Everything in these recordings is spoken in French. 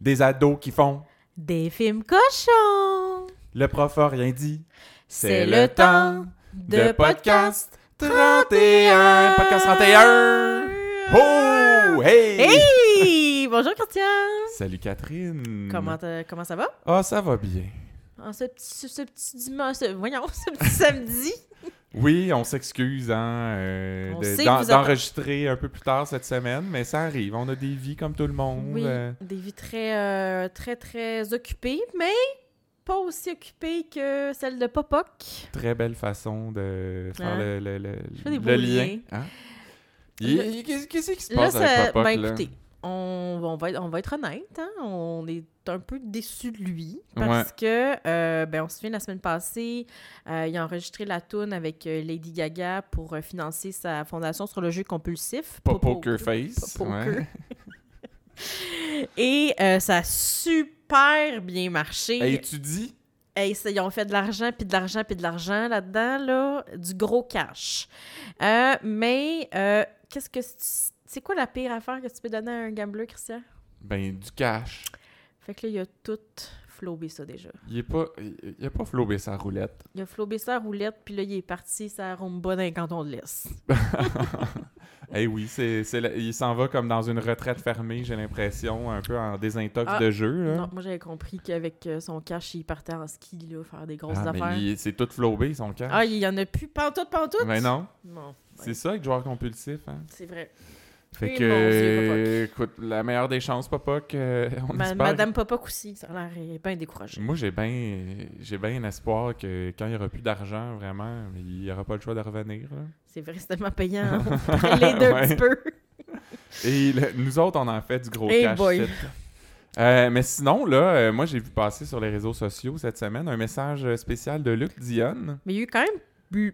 Des ados qui font Des films cochons. Le prof a rien dit. C'est le temps de podcast 31. Podcast 31. Oh! Hey! Hey! Bonjour Christian. Salut Catherine. Comment, comment ça va? Ah, ça va bien. En ce petit, ce, ce petit dimanche, ce- voyons, ce petit samedi. Oui, on s'excuse hein, euh, de- êtes- d'enregistrer un peu plus tard cette semaine, mais ça arrive. On a des vies comme tout le monde. Oui, euh, des vies très, euh, très, très occupées, mais pas aussi occupées que celle de Popoc. très belle façon de faire Hein? le, lien. Hein? Qu'est-ce qui se Là, passe ça, avec Papa? ben écoutez, on, on va être, on va être honnête, hein, on est un peu déçus de lui parce que, euh, ben, on se souvient la semaine passée, euh, il a enregistré la toune avec euh, Lady Gaga pour euh, financer sa fondation sur le jeu compulsif. Pas Poker Face. Poker. ouais. Et euh, ça a super bien marché. Hey, tu dis? Hey, ça, ils ont fait de l'argent, puis de l'argent, puis de l'argent là-dedans, là, du gros cash. Mais, qu'est-ce que... c'est- quoi la pire affaire que tu peux donner à un gambler, Christian? Ben, du cash. Fait que là, il a tout flobé ça déjà. Il est pas, il a pas flobé sa roulette. Il a flobé sa roulette, puis là, il est parti sa rumba dans les cantons de l'Est. Eh oui, c'est, il s'en va comme dans une retraite fermée, j'ai l'impression, un peu en désintox Ah, de jeu. Là. Non, moi, j'avais compris qu'avec euh, son cash, il partait en ski, là, faire des grosses Ah, affaires. c'est tout flobé, son cash. Ah, il y en a plus pantoute, pantoute? Mais non, Non, c'est ça avec joueur compulsif. Hein? c'est vrai. Fait que, écoute, la meilleure des chances, papa, que on Ma- espère. Madame Popoc aussi, ça a l'air euh, bien découragé. Moi, j'ai bien j'ai bien espoir que quand il n'y aura plus d'argent, vraiment, il n'y aura pas le choix de revenir. C'est vrai, c'est tellement payant. On l'aide un Ouais. petit peu. Et le- nous autres, on en fait du gros Hey cash. Euh, mais sinon, là, euh, moi, j'ai vu passer sur les réseaux sociaux cette semaine un message spécial de Luc Dionne. Mais il y a eu quand même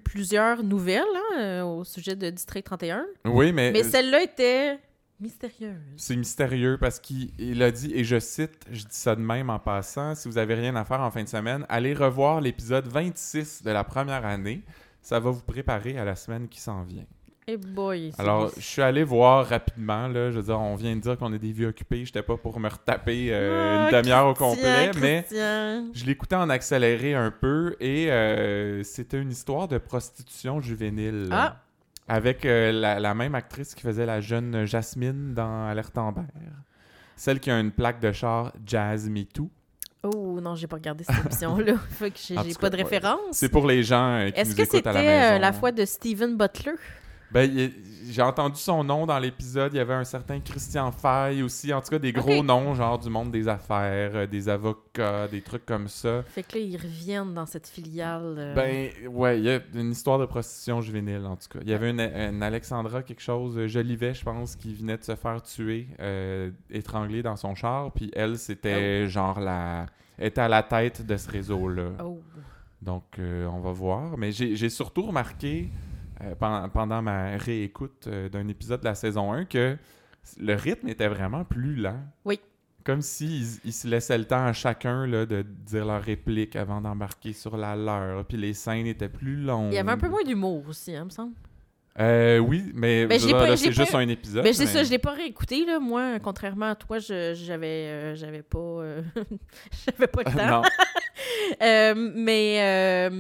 plusieurs nouvelles hein, euh, au sujet de District 31. Oui, mais, Mais euh, celle-là était mystérieuse. c'est mystérieux parce qu'il il a dit, et je cite, je dis ça de même en passant, si vous avez rien à faire en fin de semaine, allez revoir l'épisode 26 de la première année. Ça va vous préparer à la semaine qui s'en vient. Eh boy. Alors, je suis allé voir rapidement, là, je veux dire, on vient de dire qu'on a des vies occupées, j'étais pas pour me retaper euh, Ah, une demi-heure au Christian, complet, mais je l'écoutais en accéléré un peu et euh, c'était une histoire de prostitution juvénile. Ah. Avec euh, la, la même actrice qui faisait la jeune Jasmine dans Alerte Amber. Celle qui a une plaque de char Jazz Me Too. Oh non, j'ai pas regardé cette émission-là. fait que j'ai pas de référence. C'est pour les gens qui Est-ce que la c'était euh, la fois de Steven Butler? Ben, j'ai entendu son nom dans l'épisode. Il y avait un certain Christian Fay aussi. En tout cas, des gros noms, genre du monde des affaires, euh, des avocats, des trucs comme ça. Fait que là, ils reviennent dans cette filiale. euh, Ben, ouais, il y a une histoire de prostitution juvénile, en tout cas. Il y avait une, une Alexandra, quelque chose, euh, Jolivet, je pense, qui venait de se faire tuer, euh, étranglée dans son char. Puis elle, c'était genre la. était à la tête de ce réseau-là. Oh. Donc, euh, on va voir. Mais j'ai surtout remarqué euh, pen- pendant ma réécoute euh, d'un épisode de la saison 1 que le rythme était vraiment plus lent. Oui. Comme s'ils ils se laissaient le temps à chacun là, de dire leur réplique avant d'embarquer sur la leur. Puis les scènes étaient plus longues. Il y avait un peu moins d'humour aussi, hein, me semble. Euh, oui, mais Ben, c'est juste pas- un épisode. Ben, c'est mais- ça, je l'ai pas réécouté, là. Moi, contrairement à toi, je- j'avais euh, j'avais pas, euh, j'avais pas le temps. mais,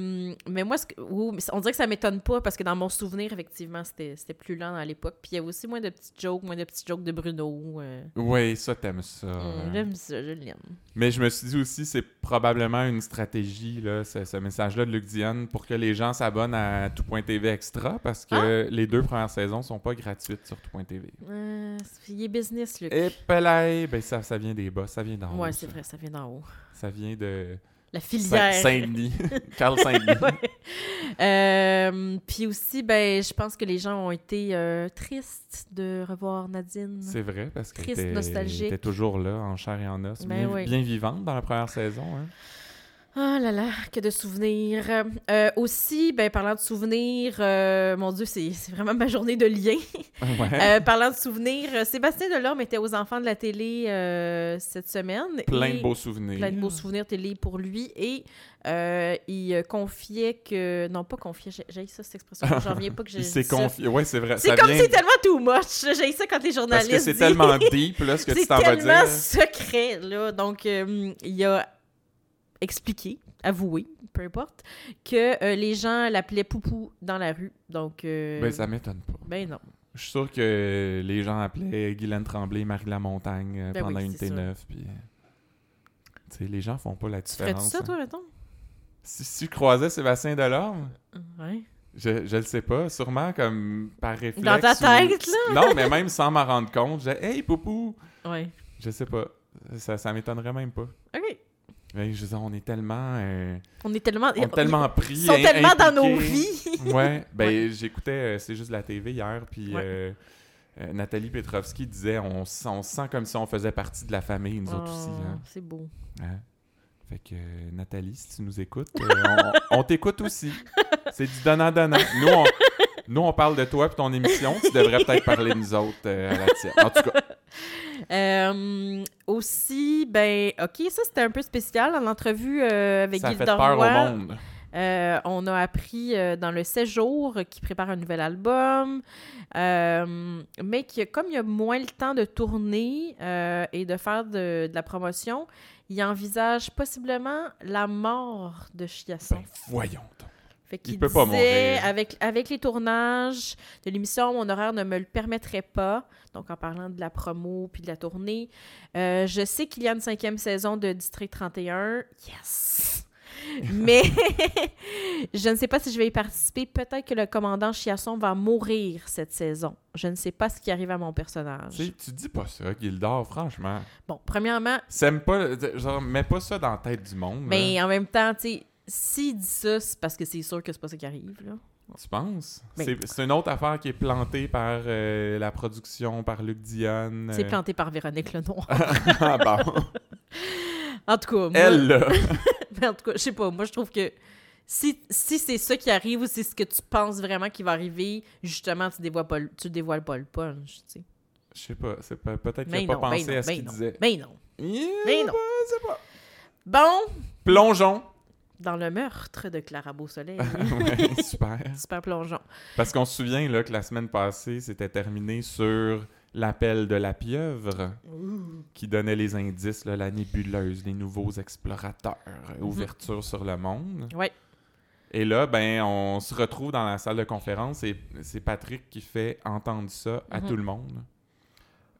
mais moi, ce que- on dirait que ça m'étonne pas parce que dans mon souvenir, effectivement, c'était c'était plus lent à l'époque. Puis il y avait aussi moins de petites jokes, moins de petites jokes de Bruno. Oui, ça, t'aimes ça. Hein. J'aime ça, je l'aime. Mais je me suis dit aussi, c'est probablement une stratégie, là, ce, ce message-là de Luc Diane, pour que les gens s'abonnent à Tout.tv Extra, parce que les deux premières saisons sont pas gratuites sur Tout.tv. Euh, c'est- il est business, Luc. Et pelay, ben ça, ça vient des bas, ça vient d'en haut. ouais, c'est vrai, ça vient d'en haut. Ça vient de La filière. Saint-Denis. Carl Saint-Denis. Ouais. Euh, Puis aussi, ben, je pense que les gens ont été euh, tristes de revoir Nadine. C'est vrai, parce qu'elle Triste, était, nostalgique. était toujours là, en chair et en os, Ben bien, oui. bien vivante dans la première saison. hein. Oh là là, que de souvenirs. Euh, aussi, ben, parlant de souvenirs, euh, mon Dieu, c'est c'est vraiment ma journée de lien. Ouais. Euh, parlant de souvenirs, Sébastien Delorme était aux enfants de la télé euh, cette semaine. plein et- de beaux souvenirs. plein de beaux souvenirs télé pour lui. Et euh, il confiait que. Non, pas confiait, j'ai ça cette expression. J'en reviens pas que j'ai. Il s'est dit ça. confié. Ouais, c'est vrai. C'est comme vient- c'est tellement too much. J'ai ça quand les Parce journalistes. que c'est tellement deep, là, ce que tu C'est t'en vas tellement dire. secret, là. Donc, euh, il a expliqué, avoué, peu importe, que euh, les gens l'appelaient Poupou dans la rue. Donc, euh, Ben, ça m'étonne pas. ben non. Je suis sûr que les gens appelaient Guylaine Tremblay, Marie Lamontagne euh, Ben pendant oui, une c'est sûr. T9. Puis, tu sais, les gens font pas la Tu ferais-tu différence. ça, hein. toi, mettons? Si, si je croisais Sébastien Delorme, Ouais. je, je le sais pas, sûrement comme par réflexe. Dans ta ou- tête, là? Non, mais même sans m'en rendre compte, je disais Hey, Poupou! Ouais. Je sais pas. Ça, ça m'étonnerait même pas. OK. Mais je veux dire, on est tellement. euh, On est tellement... on est tellement pris. Ils sont tellement dans nos vies. Ouais, ben Ouais. j'écoutais euh, C'est juste la TV hier, puis Ouais. euh, euh, Nathalie Petrovski disait on, on se sent comme si on faisait partie de la famille, nous autres aussi. Oh, hein. C'est beau. Hein? Fait que euh, Nathalie, si tu nous écoutes, euh, on, on t'écoute aussi. C'est du donnant-donnant. Nous on, nous, on parle de toi et ton émission. Tu devrais peut-être parler de nous autres euh, à la tienne. En tout cas, Euh, aussi, ben, OK, ça, c'était un peu spécial. Dans l'entrevue euh, avec ça a peur au monde. euh, on a appris dans le 16 jours qu'il prépare un nouvel album, mais que comme il y a moins le temps de tourner et de faire de, de la promotion, il envisage possiblement la mort de Chiasson. Ben, voyons donc. Fait Il qu'il peut pas disait, mourir. Avec, avec les tournages de l'émission, mon horaire ne me le permettrait pas. Donc, en parlant de la promo puis de la tournée, euh, je sais qu'il y a une cinquième saison de District 31. Yes! Mais je ne sais pas si je vais y participer. Peut-être que le commandant Chiasson va mourir cette saison. Je ne sais pas ce qui arrive à mon personnage. Tu tu dis pas ça, Gildor, franchement. Bon, premièrement, Sème pas, genre, mets pas ça dans la tête du monde. là. mais en même temps, tu sais, s'il dit ça, c'est parce que c'est sûr que c'est pas ça qui arrive, là. Tu penses? Ben- C'est- C'est une autre affaire qui est plantée par euh, la production, par Luc Dionne. C'est euh. planté par Véronique Lenoir. ah bon. En tout cas, moi, Elle, là. mais en tout cas, je sais pas, moi je trouve que si, si c'est ça qui arrive ou c'est ce que tu penses vraiment qui va arriver, justement, tu dévoiles pas tu dévoiles pas le punch, tu sais. Je sais pas, c'est pas- peut-être qu'il Mais pas non, ben pensé non, à ce ben qu'il non, disait. ben non. Yeah, Mais non. sais pas. Bon, Plongeons. Dans le meurtre de Clara Beausoleil. ouais, super. Super plongeon. Parce qu'on se souvient là, que la semaine passée, c'était terminé sur l'appel de la pieuvre qui donnait les indices, là, la nébuleuse, les nouveaux explorateurs, Mhm. ouverture sur le monde. Ouais. Et là, ben, on se retrouve dans la salle de conférence et c'est Patrick qui fait entendre ça à Mhm. tout le monde.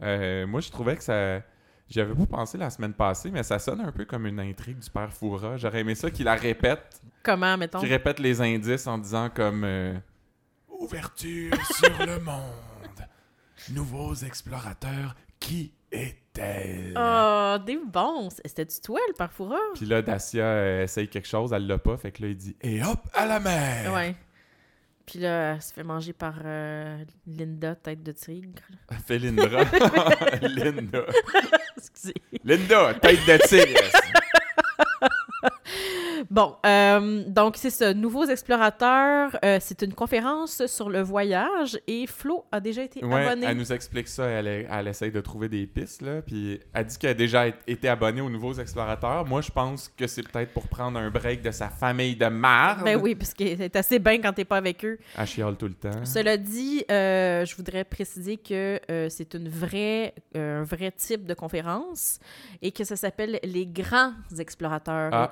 Euh, moi, je trouvais que ça. J'y avais pas pensé la semaine passée, mais ça sonne un peu comme une intrigue du père Foura. J'aurais aimé ça qu'il la répète, Comment, mettons? qu'il répète les indices en disant comme euh, Ouverture sur le monde. Nouveaux explorateurs, qui est-elle? Oh, des bons. C'était-tu toi, le parfoura? Puis là, Dacia euh, essaye quelque chose, elle l'a pas, fait que là, il dit Et hop, à la mer! Ouais. Puis là, elle se fait manger par euh, Linda, tête de tigre. Fait Linda. Linda. Excusez. Linda, tête de tigre. Bon, euh, donc c'est ça. Nouveaux explorateurs, euh, c'est une conférence sur le voyage et Flo a déjà été Ouais, abonné. elle nous explique ça, elle, est- elle essaye de trouver des pistes, là, puis elle dit qu'elle a déjà été- abonnée aux Nouveaux Explorateurs. Moi, je pense que c'est peut-être pour prendre un break de sa famille de marde. Ben oui, parce que c'est assez bien quand t'es pas avec eux. Elle chiale tout le temps. Cela dit, euh, je voudrais préciser que c'est une vraie, un vrai type de conférence et que ça s'appelle les grands explorateurs. Ah,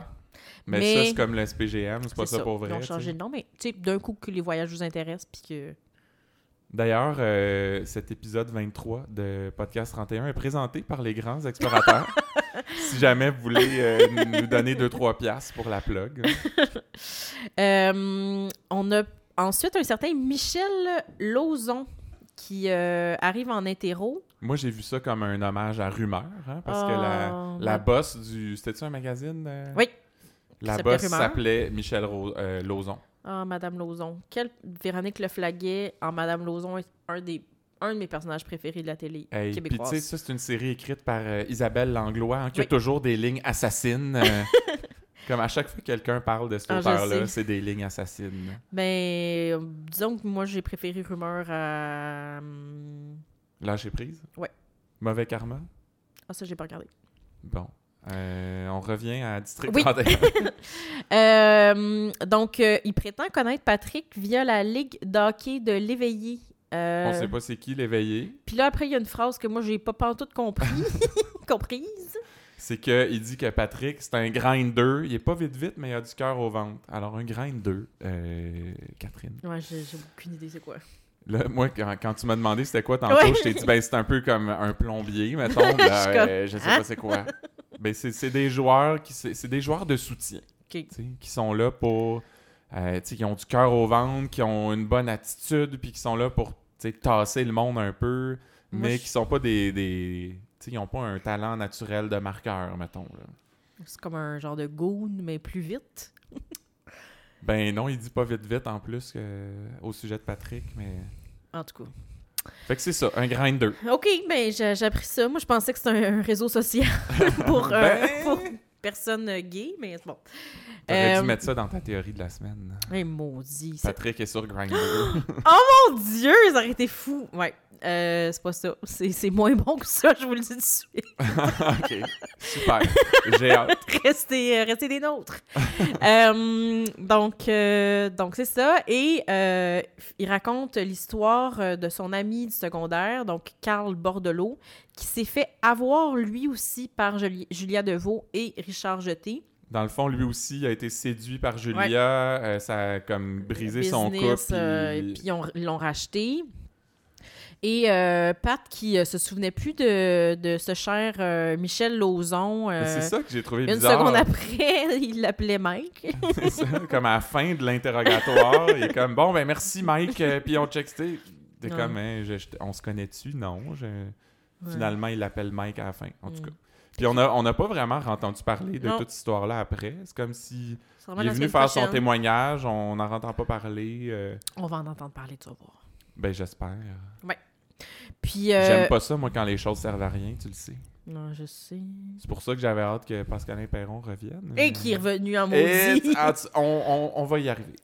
mais, Mais- ça, c'est comme le SPGM, c'est pas ça, pour Ils vrai. ont tu changé de nom, mais tu sais, d'un coup que les voyages vous intéressent, puis que... D'ailleurs, euh, cet épisode 23 de Podcast 31 est présenté par les grands explorateurs. si jamais vous voulez euh, nous donner 2-3 piastres pour la plug. Euh, on a ensuite un certain Michel Lauzon qui arrive en interro. Moi, j'ai vu ça comme un hommage à Rumeur, hein, parce que la, Oh, la boss du... C'était-tu un magazine? Oui. La boss s'appelait Michel Ro- euh, Lauzon. Ah, Madame Lauzon. Quelle Véronique Leflaguet en Madame Lauzon est un des un de mes personnages préférés de la télé Hey, Puis tu québécoise. sais, ça, c'est une série écrite par euh, Isabelle Langlois, hein, qui a toujours des lignes assassines. euh, Comme à chaque fois que quelqu'un parle de cet Ah, auteur-là, c'est des lignes assassines. Ben, disons que moi, j'ai préféré Rumeur à... hum, Lâcher prise? Ouais. Mauvais karma? Ah, ça, j'ai pas regardé. Bon. Euh, on revient à District Oui. 31. Euh, donc, euh, il prétend connaître Patrick via la Ligue d'hockey de l'éveillé. On sait pas c'est qui l'éveillé. Puis là, après, il y a une phrase que moi, j'ai pas pantoute compris. comprise. C'est qu'il dit que Patrick, c'est un grinder. Il est pas vite vite, mais il a du cœur au ventre. Alors, un grinder, euh, Catherine. Ouais, j'ai aucune idée c'est quoi. Là, moi, quand, quand tu m'as demandé c'était quoi tantôt, Ouais. je t'ai dit, ben, c'est un peu comme un plombier, mettons. Ben, Je comme, euh, je sais hein? pas c'est quoi. Ben, c'est c'est des joueurs qui c'est c'est des joueurs de soutien. Qui sont là pour. euh, qui ont du cœur au ventre, qui ont une bonne attitude, puis qui sont là pour tasser le monde un peu, Moi, mais je- qui sont pas des. des ils ont pas un talent naturel de marqueur, mettons. là. C'est comme un genre de goon, mais plus vite. Ben non, il dit pas vite vite en plus que, au sujet de Patrick, mais. En tout cas. Fait que c'est ça, un grinder. OK, ben j'ai appris ça. Moi, je pensais que c'était un, réseau social pour, euh, Ben. pour personnes euh, gays, mais c'est bon. T'aurais Euh, dû mettre ça dans ta théorie de la semaine. Hey, maudit. ça- Patrick est sur Grindr. Mon Dieu, ça aurait été fou. Ouais, euh, c'est pas ça. C'est c'est moins bon que ça, je vous le dis tout de suite. ok, super. J'ai hâte. restez, euh, restez des nôtres. Euh, donc, euh, donc c'est ça. Et il raconte l'histoire de son ami du secondaire, donc Carl Bordelot, qui s'est fait avoir lui aussi par Juli- Julia Deveau et Richard Jeté. Dans le fond, lui aussi a été séduit par Julia. euh, ça a comme brisé son couple. Euh, puis- ils l'ont racheté. Et euh, Pat, qui euh, se souvenait plus de, de ce cher euh, Michel Lauzon, C'est ça que j'ai trouvé une bizarre. seconde après, il l'appelait Mike. C'est ça, comme à la fin de l'interrogatoire, il est comme bon ben merci Mike, puis on check T'es Ouais. comme hein, je- je- on se connaît-tu? Non. je- Finalement, il l'appelle Mike à la fin. En tout Mm. cas. Puis on a on n'a pas vraiment entendu parler de Non. toute cette histoire-là après. C'est comme si il est venu faire son témoignage, on n'en entend pas parler. On va en entendre parler, tu vas voir. ben j'espère. Puis, euh, J'aime pas ça moi quand les choses servent à rien, tu le sais. Non, je sais. C'est pour ça que j'avais hâte que Pascalin Perron revienne. Et qui est revenu en maudit. ah, on, on- on va y arriver.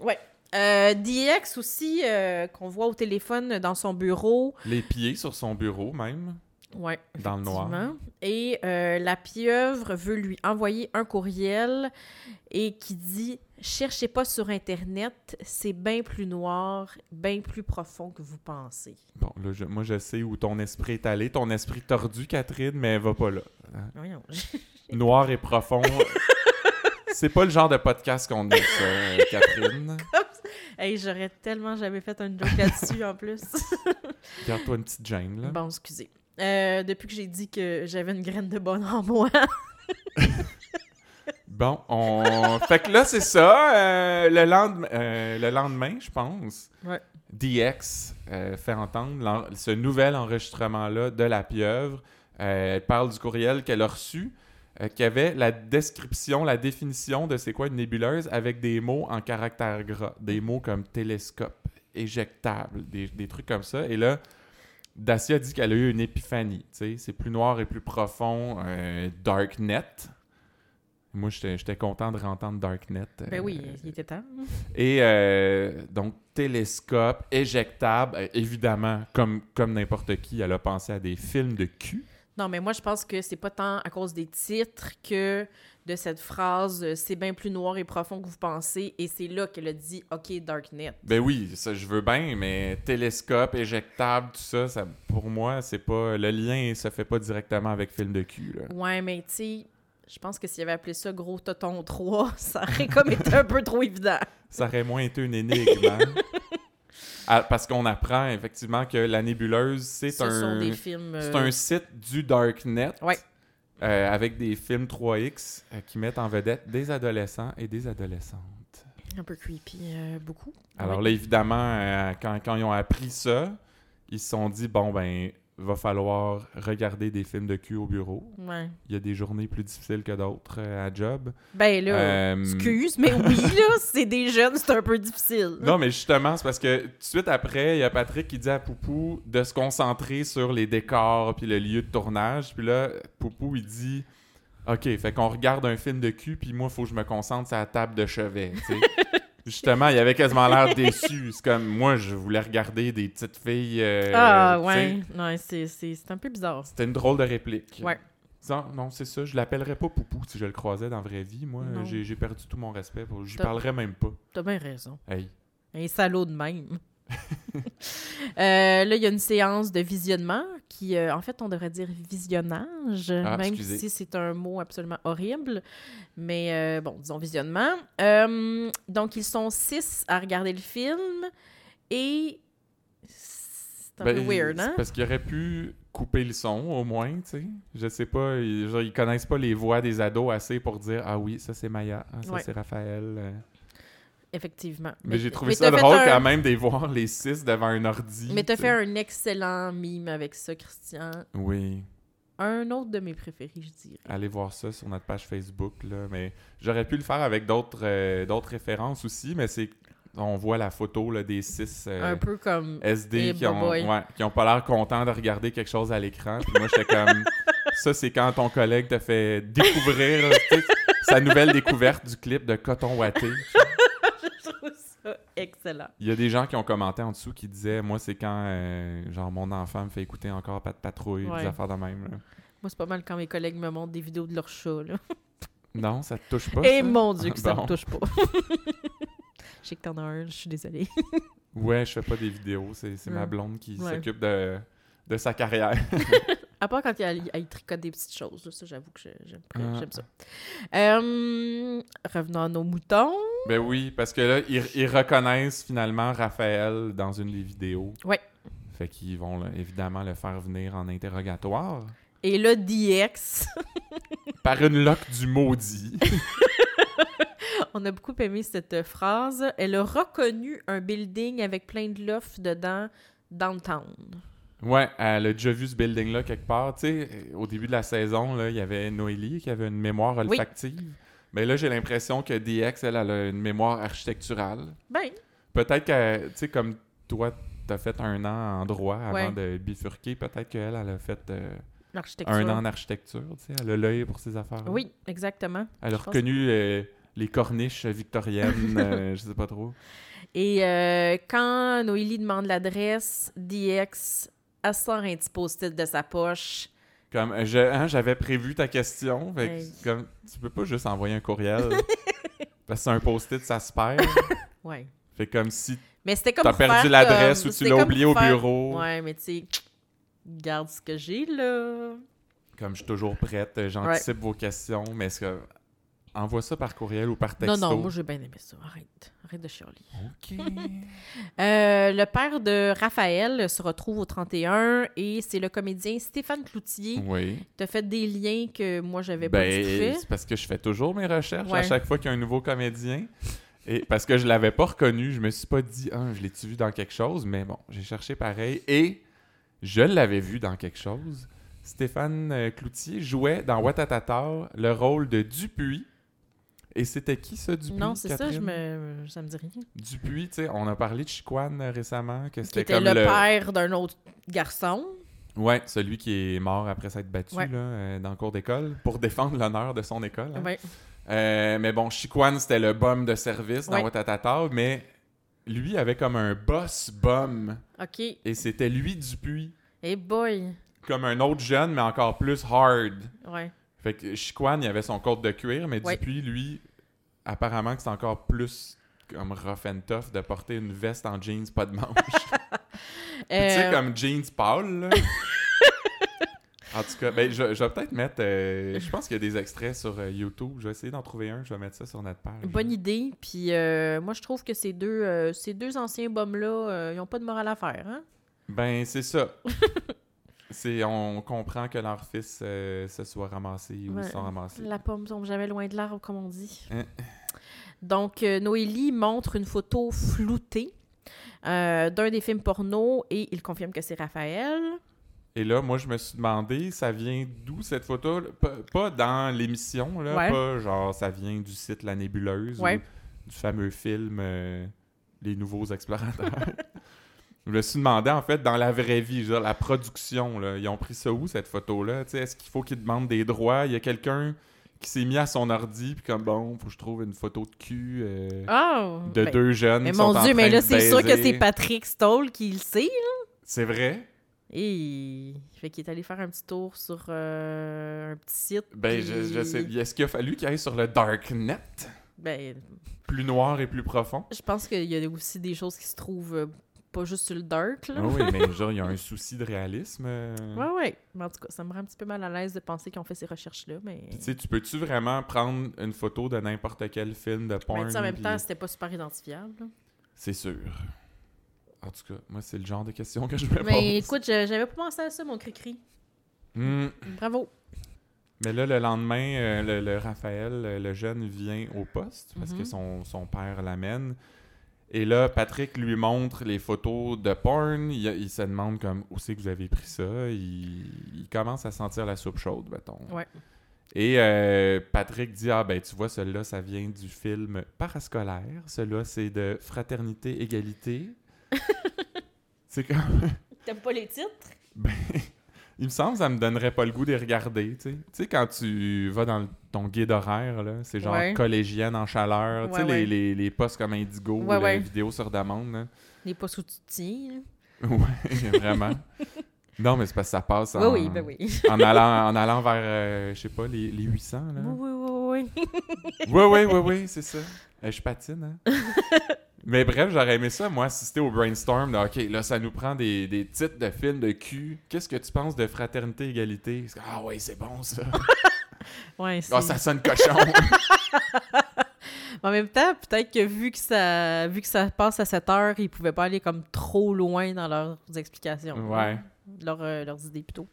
Euh, DX aussi, euh, qu'on voit au téléphone dans son bureau. Les pieds sur son bureau même. Ouais, Dans le noir. Et euh, la pieuvre veut lui envoyer un courriel et qui dit Cherchez pas sur Internet, c'est bien plus noir, bien plus profond que vous pensez. Bon, là, je- moi, je sais où ton esprit est allé. Ton esprit tordu, Catherine, mais va pas là. Hein? Voyons. Noir et profond. C'est pas le genre de podcast qu'on ça, euh, Catherine. hey, j'aurais tellement jamais fait un joke là-dessus en plus. Garde-toi une petite gêne, là. Bon, excusez. Euh, depuis que j'ai dit que j'avais une graine de bonne en moi. Bon, on... fait que là, c'est ça. euh, le, euh, le lendemain, je pense, Ouais. DX euh, fait entendre ce nouvel enregistrement-là de la pieuvre. Elle parle du courriel qu'elle a reçu, qui avait la description, la définition de c'est quoi une nébuleuse avec des mots en caractère gras. Des mots comme télescope, éjectable, des, des trucs comme ça. Et là, Dacia dit qu'elle a eu une épiphanie. tu sais, C'est plus noir et plus profond. euh, Darknet. Moi, j'étais content de rentendre Darknet. Ben euh, oui, il était temps. Et euh, donc, télescope, éjectable. euh, évidemment, comme, comme n'importe qui, elle a pensé à des films de cul. Non, mais moi, je pense que c'est pas tant à cause des titres que de cette phrase c'est bien plus noir et profond que vous pensez. Et c'est là qu'elle a dit OK, Darknet. Ben oui, ça, je veux bien, mais télescope, éjectable, tout ça, ça pour moi, c'est pas. Le lien se fait pas directement avec film de cul. Là. Ouais, mais tu sais, je pense que s'il avait appelé ça Gros Toton 3, ça aurait comme été un peu trop évident. Ça aurait moins été une énigme. hein? Ah, parce qu'on apprend effectivement que la nébuleuse, c'est Ce un. sont des films. euh, C'est un site du Darknet Ouais. euh, avec des films 3X euh, qui mettent en vedette des adolescents et des adolescentes. un peu creepy, euh, beaucoup. Alors là, évidemment, quand, quand ils ont appris ça, ils se sont dit bon, ben, va falloir regarder des films de cul au bureau. Ouais. Il y a des journées plus difficiles que d'autres euh, à job. Ben là, Euh, excuse, mais oui, là, c'est des jeunes, c'est un peu difficile. Non, mais justement, c'est parce que tout de suite après, il y a Patrick qui dit à Poupou de se concentrer sur les décors puis le lieu de tournage. Puis là, Poupou, il dit OK, fait qu'on regarde un film de cul, puis moi, il faut que je me concentre sur la table de chevet. Justement, il avait quasiment l'air déçu. C'est comme, moi, je voulais regarder des petites filles. euh, ah, ouais. Ouais, c'est- c'est c'est un peu bizarre. C'était une drôle de réplique. Ouais. Non, non, c'est ça. Je l'appellerais pas Poupou si je le croisais dans la vraie vie. Moi, Non. j'ai j'ai perdu tout mon respect. Pour... J'y T'as- parlerais même pas. T'as bien raison. Hey. Un salaud de même. Euh, là, il y a une séance de visionnement qui, euh, en fait, on devrait dire visionnage, Ah, même excusez. si c'est un mot absolument horrible. Mais euh, bon, disons visionnement. Donc, ils sont six à regarder le film et c'est un Ben, peu weird, c'est hein? Parce qu'il aurait pu couper le son, au moins, tu sais. Je sais pas. Ils, genre, ils connaissent pas les voix des ados assez pour dire Ah oui, ça c'est Maya, ah, ça Ouais. c'est Raphaël. Effectivement. Mais, j'ai trouvé mais ça drôle un- quand même de voir les six devant un ordi. Mais t'as fait un excellent mime avec ça, Christian. Oui. Un autre de mes préférés, je dirais. Allez voir ça sur notre page Facebook. Là. Mais j'aurais pu le faire avec d'autres euh, d'autres références aussi, mais c'est on voit la photo là, des six euh, un peu comme SD qui, ont, ouais, qui ont pas l'air contents de regarder quelque chose à l'écran. Puis moi, j'étais comme... ça, c'est quand ton collègue te fait découvrir sa nouvelle découverte du clip de Coton Watté. Excellent. Il y a des gens qui ont commenté en dessous qui disaient Moi, c'est quand euh, genre mon enfant me fait écouter encore Pas de patrouille, Ouais. des affaires de même. là. Moi, c'est pas mal quand mes collègues me montrent des vidéos de leur chat. Là. Non, ça te touche pas. Et ça? mon Dieu, que ça me touche pas. Je sais que t'en as un, je suis désolée. Ouais, je fais pas des vidéos. C'est c'est ma blonde qui Ouais. s'occupe de, de sa carrière. À part quand il, il tricote des petites choses. là, ça, j'avoue que j'aime Ah. j'aime ça. Euh, revenons à nos moutons. ben oui, parce que là, ils, ils reconnaissent finalement Raphaël dans une des vidéos. Ouais. Fait qu'ils vont là, évidemment le faire venir en interrogatoire. Et là, DX, Par une loque du maudit. on a beaucoup aimé cette phrase. Elle a reconnu un building avec plein de lofts dedans, downtown. Ouais, elle a déjà vu ce building-là quelque part. Tu sais, au début de la saison, là, il y avait Noélie qui avait une mémoire olfactive. Mais là, j'ai l'impression que DX, elle, elle a une mémoire architecturale. Ben, Peut-être que, tu sais, comme toi, t'as fait un an en droit avant Ouais. de bifurquer, peut-être qu'elle, elle a fait euh, un an en architecture, tu sais. Elle a l'œil pour ces affaires Oui, exactement. Elle a je reconnu euh, les corniches victoriennes, euh, je sais pas trop. Et euh, quand Noélie demande l'adresse, DX, elle sort un petit post-it de sa poche. Comme, euh, hein, j'avais prévu ta question, fait que, Hey. comme, tu peux pas juste envoyer un courriel. parce que c'est un post-it, ça se perd. Ouais. Fait comme si Mais c'était comme t'as perdu l'adresse ou tu l'as oublié au faire- bureau. Ouais, mais tu sais, garde ce que j'ai là. Comme je suis toujours prête, euh, j'anticipe vos questions, mais est-ce que. Envoie ça par courriel ou par texto. Non, non, moi j'ai bien aimé ça. Arrête. Arrête de chialer. OK. Euh, le père de Raphaël se retrouve au 31 et c'est le comédien Stéphane Cloutier. oui. T'as fait des liens que moi j'avais pas du tout Ben, fait. c'est parce que je fais toujours mes recherches à chaque fois qu'il y a un nouveau comédien. Et parce que je l'avais pas reconnu, je me suis pas dit, ah, je l'ai-tu vu dans quelque chose, mais bon, j'ai cherché pareil. Et je l'avais vu dans quelque chose. Stéphane euh, Cloutier jouait dans Watatata le rôle de Dupuis. Et c'était qui ça, Dupuis? Non, c'est ça, je me... ça me dit rien. Dupuis, tu sais, on a parlé de Chiquan euh, récemment, que c'était était comme le, le... père d'un autre garçon. Ouais, celui qui est mort après s'être battu Ouais. là, euh, dans le cours d'école pour défendre l'honneur de son école. hein. Ouais. Euh, mais bon, Chiquan, c'était le bum de service dans Ouais. Watatata, mais lui avait comme un boss bum. OK. Et c'était lui Dupuis. Hey boy. Comme un autre jeune, mais encore plus hard. Ouais. Fait que Chiquan, il avait son code de cuir, mais Ouais. Dupuis, lui, apparemment que c'est encore plus comme rough and tough de porter une veste en jeans pas de manches. Puis tu sais, Euh, comme jeans pâle, là. En tout cas, ben, je, je vais peut-être mettre. euh, je pense qu'il y a des extraits sur euh, YouTube. Je vais essayer d'en trouver un. Je vais mettre ça sur notre page. Bonne idée. Puis euh, moi, je trouve que ces deux, ces deux anciens bums-là, euh, ils n'ont pas de morale à faire. Hein? Ben, c'est ça. c'est, on comprend que leur fils euh, se soit ramassé ou Ouais. se sont ramassés. La pomme tombe jamais loin de l'arbre, comme on dit. Hein? Donc, euh, Noélie montre une photo floutée euh, d'un des films porno et il confirme que c'est Raphaël. Et là, moi, je me suis demandé, ça vient d'où cette photo? Pas, pas dans l'émission, là. Ouais. Pas genre, ça vient du site La Nébuleuse Ouais. ou du fameux film Les Nouveaux Explorateurs. je me suis demandé, en fait, dans la vraie vie, genre, la production, là, ils ont pris ça où, cette photo-là? Est-ce qu'il faut qu'ils demandent des droits? Il y a quelqu'un qui s'est mis à son ordi, puis comme bon, faut que je trouve une photo de cul euh, Oh! de Ben, deux jeunes. Mais qui mon sont en Dieu, mais train là, de c'est sûr que c'est Patrick Stoll qui le sait. C'est vrai? Et fait qu'il est allé faire un petit tour sur euh, un petit site. Ben, puis- je, je sais. Est-ce qu'il a fallu qu'il aille sur le Darknet? Ben, Plus noir et plus profond? je pense qu'il y a aussi des choses qui se trouvent euh, pas juste sur le dark, là. Ah oui, mais genre, il y a un souci de réalisme. euh. Ouais, ouais. Mais en tout cas, ça me rend un petit peu mal à l'aise de penser qu'ils ont fait ces recherches-là, mais... Puis, tu sais, tu peux-tu vraiment prendre une photo de n'importe quel film de Mais porn? tu sais, en même puis- temps, c'était pas super identifiable. C'est sûr. En tout cas, moi, c'est le genre de question que je me pose. Mais écoute, j'avais pas pensé à ça, mon cri-cri. Hmm. Bravo. Mais là, le lendemain, euh, le, le Raphaël, le jeune, vient au poste parce que Mhm. son, son père l'amène. Et là, Patrick lui montre les photos de porn. Il, il se demande comme où c'est que vous avez pris ça? Il, il commence à sentir la soupe chaude, mettons. Ouais. Et euh, Patrick dit Ah, ben, tu vois, celui-là, ça vient du film parascolaire. Celui-là, c'est de Fraternité, Égalité. c'est comme. T'aimes pas les titres? Ben, il me semble que ça me donnerait pas le goût de les regarder, tu sais. Quand tu vas dans ton guide horaire, là, c'est genre Ouais. collégienne en chaleur, tu sais, Ouais, les, les, les postes comme Indigo, ou ouais. la vidéo sur demande, là. Les pas sous tu tiens. là. Ouais, vraiment. Non, mais c'est parce que ça passe en, Oui, oui, ben oui. en, allant, en allant vers, euh, je sais pas, les, les 800, là. Oui, oui, oui, oui. Oui, oui, oui, oui, c'est ça. Euh, je patine, hein. Mais bref, j'aurais aimé ça, moi, assister au brainstorm de OK, là, ça nous prend des, des titres de films de cul. Qu'est-ce que tu penses de fraternité, égalité? Ah, ouais, c'est bon, ça. Ouais, Ah, ça sonne cochon. En même temps, peut-être que vu que ça vu que ça passe à 7 heures, ils pouvaient pas aller comme trop loin dans leurs explications. Ouais. Leurs, euh, leurs idées plutôt.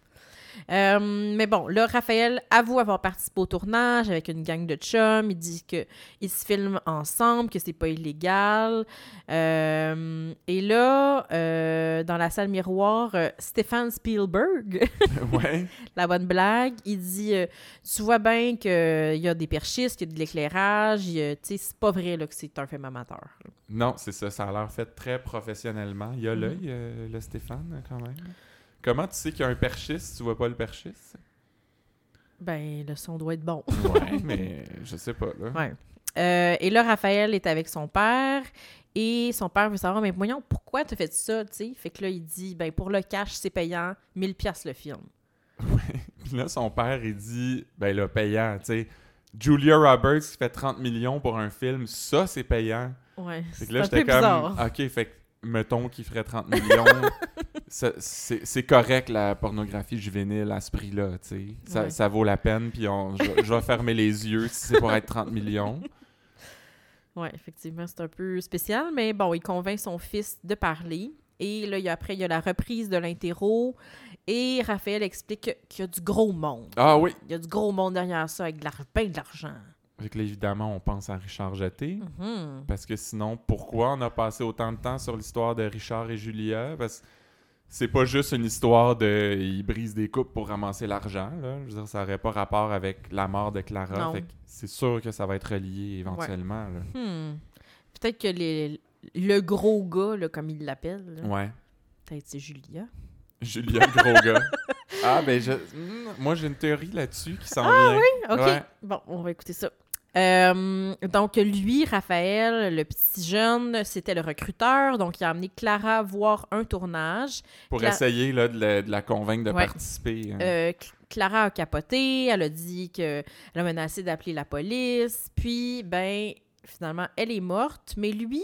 Euh, mais bon, là, Raphaël avoue avoir participé au tournage avec une gang de chums. Il dit qu'ils se filment ensemble, que c'est pas illégal. Euh, et là, euh, dans la salle miroir, Stéphane Spielberg, ouais. la bonne blague, il dit Tu vois bien qu'il y a des perchistes, qu'il y a de l'éclairage. Tu sais, c'est pas vrai là, que c'est un film amateur. Non, c'est ça. Ça a l'air fait très professionnellement. Il y a Mhm. l'œil, le Stéphane, quand même. Comment tu sais qu'il y a un perchiste si tu vois pas le perchiste? Ben, le son doit être bon. Ouais, mais je sais pas, là. Ouais. Euh, et là, Raphaël est avec son père et son père veut savoir, mais voyons, pourquoi tu as fait ça, tu sais? Fait que là, il dit, ben pour le cash, c'est payant, 1000 pièces le film. Puis là, son père, il dit, ben là, payant, tu sais. Julia Roberts qui fait 30 millions pour un film, ça, c'est payant. Ouais, Fait c'est que là, j'étais comme, bizarre. OK, fait que, mettons qu'il ferait 30 millions. c'est correct, la pornographie juvénile à ce prix-là, tu sais. Ça, Ouais. ça vaut la peine, puis on- je, je vais fermer les yeux si c'est pour être 30 millions. Ouais, effectivement, c'est un peu spécial, mais bon, il convainc son fils de parler. Et là, il y a- après, il y a la reprise de l'interro. Et Raphaël explique que- qu'il y a du gros monde. Ah oui! Il y a du gros monde derrière ça, avec de ben de l'argent. Fait que là, évidemment, on pense à Richard Jeté. Mhm. Parce que sinon, pourquoi on a passé autant de temps sur l'histoire de Richard et Julia? Parce que c'est pas juste une histoire de ils brisent des coupes pour ramasser l'argent. là. Je veux dire, ça n'aurait pas rapport avec la mort de Clara. Non. Fait que c'est sûr que ça va être relié éventuellement. Hmm. Peut-être que les- le gros gars, là, comme il l'appelle, là, Ouais. peut-être c'est Julia. Julia, le gros gars. Ah, ben, je... hmm, moi, j'ai une théorie là-dessus qui s'en vient. OK. Ouais. Bon, on va écouter ça. Euh, donc, lui, Raphaël, le petit jeune, c'était le recruteur. Donc, il a amené Clara voir un tournage. Pour Cla- essayer là, de, la, de la convaincre de Ouais. participer. hein. Euh, Cl- Clara a capoté. Elle a dit qu'elle a menacé d'appeler la police. Puis, ben, finalement, elle est morte. Mais lui,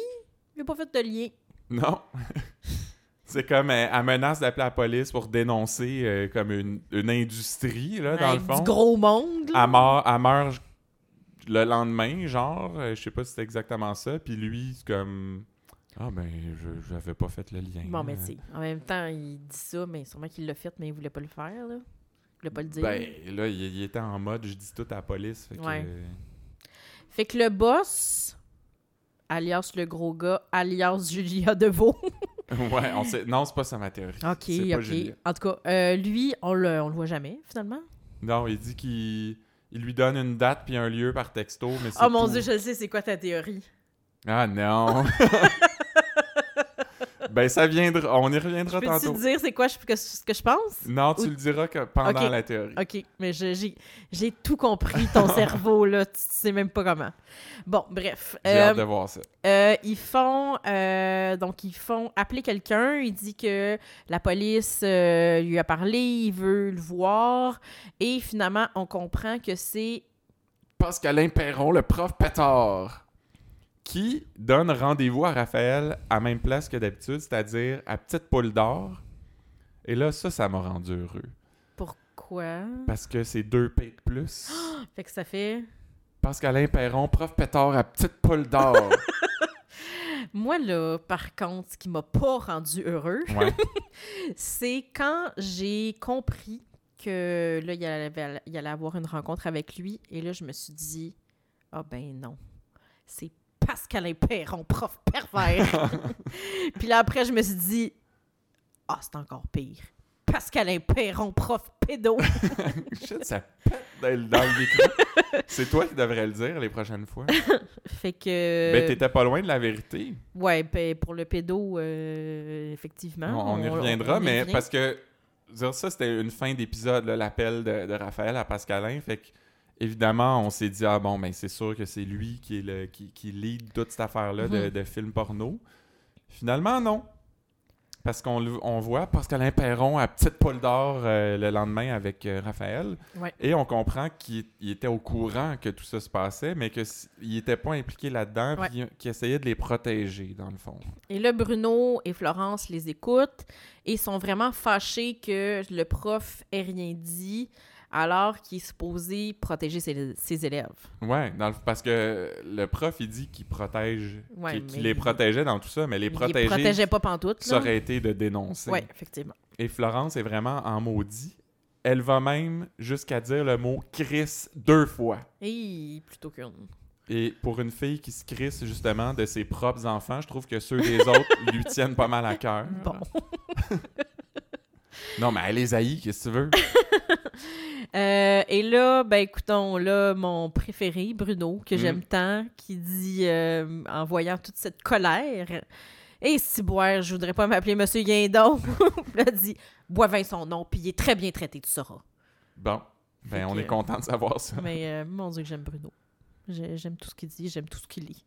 il n'a pas fait de lien. Non. c'est comme euh, elle menace d'appeler la police pour dénoncer euh, comme une, une industrie, là, dans Avec le fond. Du gros monde. là. Elle meurt, elle meurt le lendemain, genre. euh, je sais pas si c'est exactement ça. Puis lui, c'est comme. Ah, ben, je j'avais pas fait le lien. Bon, mais là. tu en même temps, il dit ça, mais sûrement qu'il l'a fait, mais il voulait pas le faire, là. Il voulait pas le dire. Ben, là, il, il était en mode je dis tout à la police. Fait que, Ouais. euh, Fait que le boss, alias le gros gars, alias Julia Deveau. ouais, on sait. Non, c'est pas ça ma théorie. OK, OK. En tout cas, euh, lui, on le, on le voit jamais, finalement. Non, il dit qu'il il lui donne une date puis un lieu par texto, mais c'est Oh mon tout. Dieu, je le sais, c'est quoi ta théorie? Ah non! Ben, ça viendra. On y reviendra Peux-tu tantôt. dire c'est quoi je- que- ce que je pense? Non, tu Ou- le diras que pendant Ok. la théorie. OK, mais je- j'ai tout compris, ton cerveau, là. Tu sais même pas comment. Bon, bref. J'ai Euh, hâte de voir ça. Euh, ils font euh, donc ils font appeler quelqu'un. Il dit que la police euh, lui a parlé, il veut le voir et finalement on comprend que c'est Pascalin Perron, le prof pétard, qui donne rendez-vous à Raphaël à même place que d'habitude, c'est-à-dire à Petite Poule d'Or. Et là, ça, ça m'a rendu heureux. pourquoi? Parce que c'est deux P de plus. Fait que ça fait Pascalin Perron, prof pétard à Petite Poule d'Or. moi là par contre ce qui m'a pas rendu heureux, ouais. c'est quand j'ai compris que là il allait, il allait avoir une rencontre avec lui et là je me suis dit ah ben non. C'est Pascalin Perron, prof pervers. Puis là, après, je me suis dit, ah, c'est encore pire. Pascalin Perron, prof pédo. Shit, ça pète dans le, micro. c'est toi qui devrais le dire les prochaines fois. fait que. Ben, t'étais pas loin de la vérité. ouais, ben, pour le pédo, euh, effectivement. On, on y reviendra, on y mais revient. parce que dire ça, c'était une fin d'épisode, l'appel de, de Raphaël à Pascalin. Fait que, évidemment, on s'est dit, ah bon, ben c'est sûr que c'est lui qui, est le, qui, qui lead toute cette affaire-là de, Mhm. de film porno. Finalement, non. Parce qu'on on voit Pascalin Perron à Petite Poule d'Or euh, le lendemain avec euh, Raphaël. Ouais. Et on comprend qu'il il était au courant que tout ça se passait, mais qu'il n'était pas impliqué là-dedans, Ouais. puis qu'il essayait de les protéger, dans le fond. Et là, Bruno et Florence les écoutent et sont vraiment fâchés que le prof ait rien dit alors qu'il est supposé protéger ses, ses élèves. Le- parce que le prof, il dit qu'il protège, Ouais, qu'il les il- protégeait dans tout ça, mais les Il protéger, protégeait pas pantoute, ça aurait été de dénoncer. Ouais, effectivement. Et Florence est vraiment en maudit. Elle va même jusqu'à dire le mot Chris deux fois. Et plutôt qu'une. Et pour une fille qui se crisse justement de ses propres enfants, je trouve que ceux des autres lui tiennent pas mal à cœur. Bon. Non, mais elle les haït, qu'est-ce que tu veux? Euh, et là, ben écoutons, là, mon préféré, Bruno, que Mm. j'aime tant, qui dit, euh, en voyant toute cette colère, « Et si boire, je voudrais pas m'appeler Monsieur Guindon. » là, il dit, « Boivin son nom, puis il est très bien traité, tu sauras. Bon, ben on que- est content de savoir ça. » Mais euh, mon Dieu que j'aime Bruno. J'ai- J'aime tout ce qu'il dit, j'aime tout ce qu'il lit.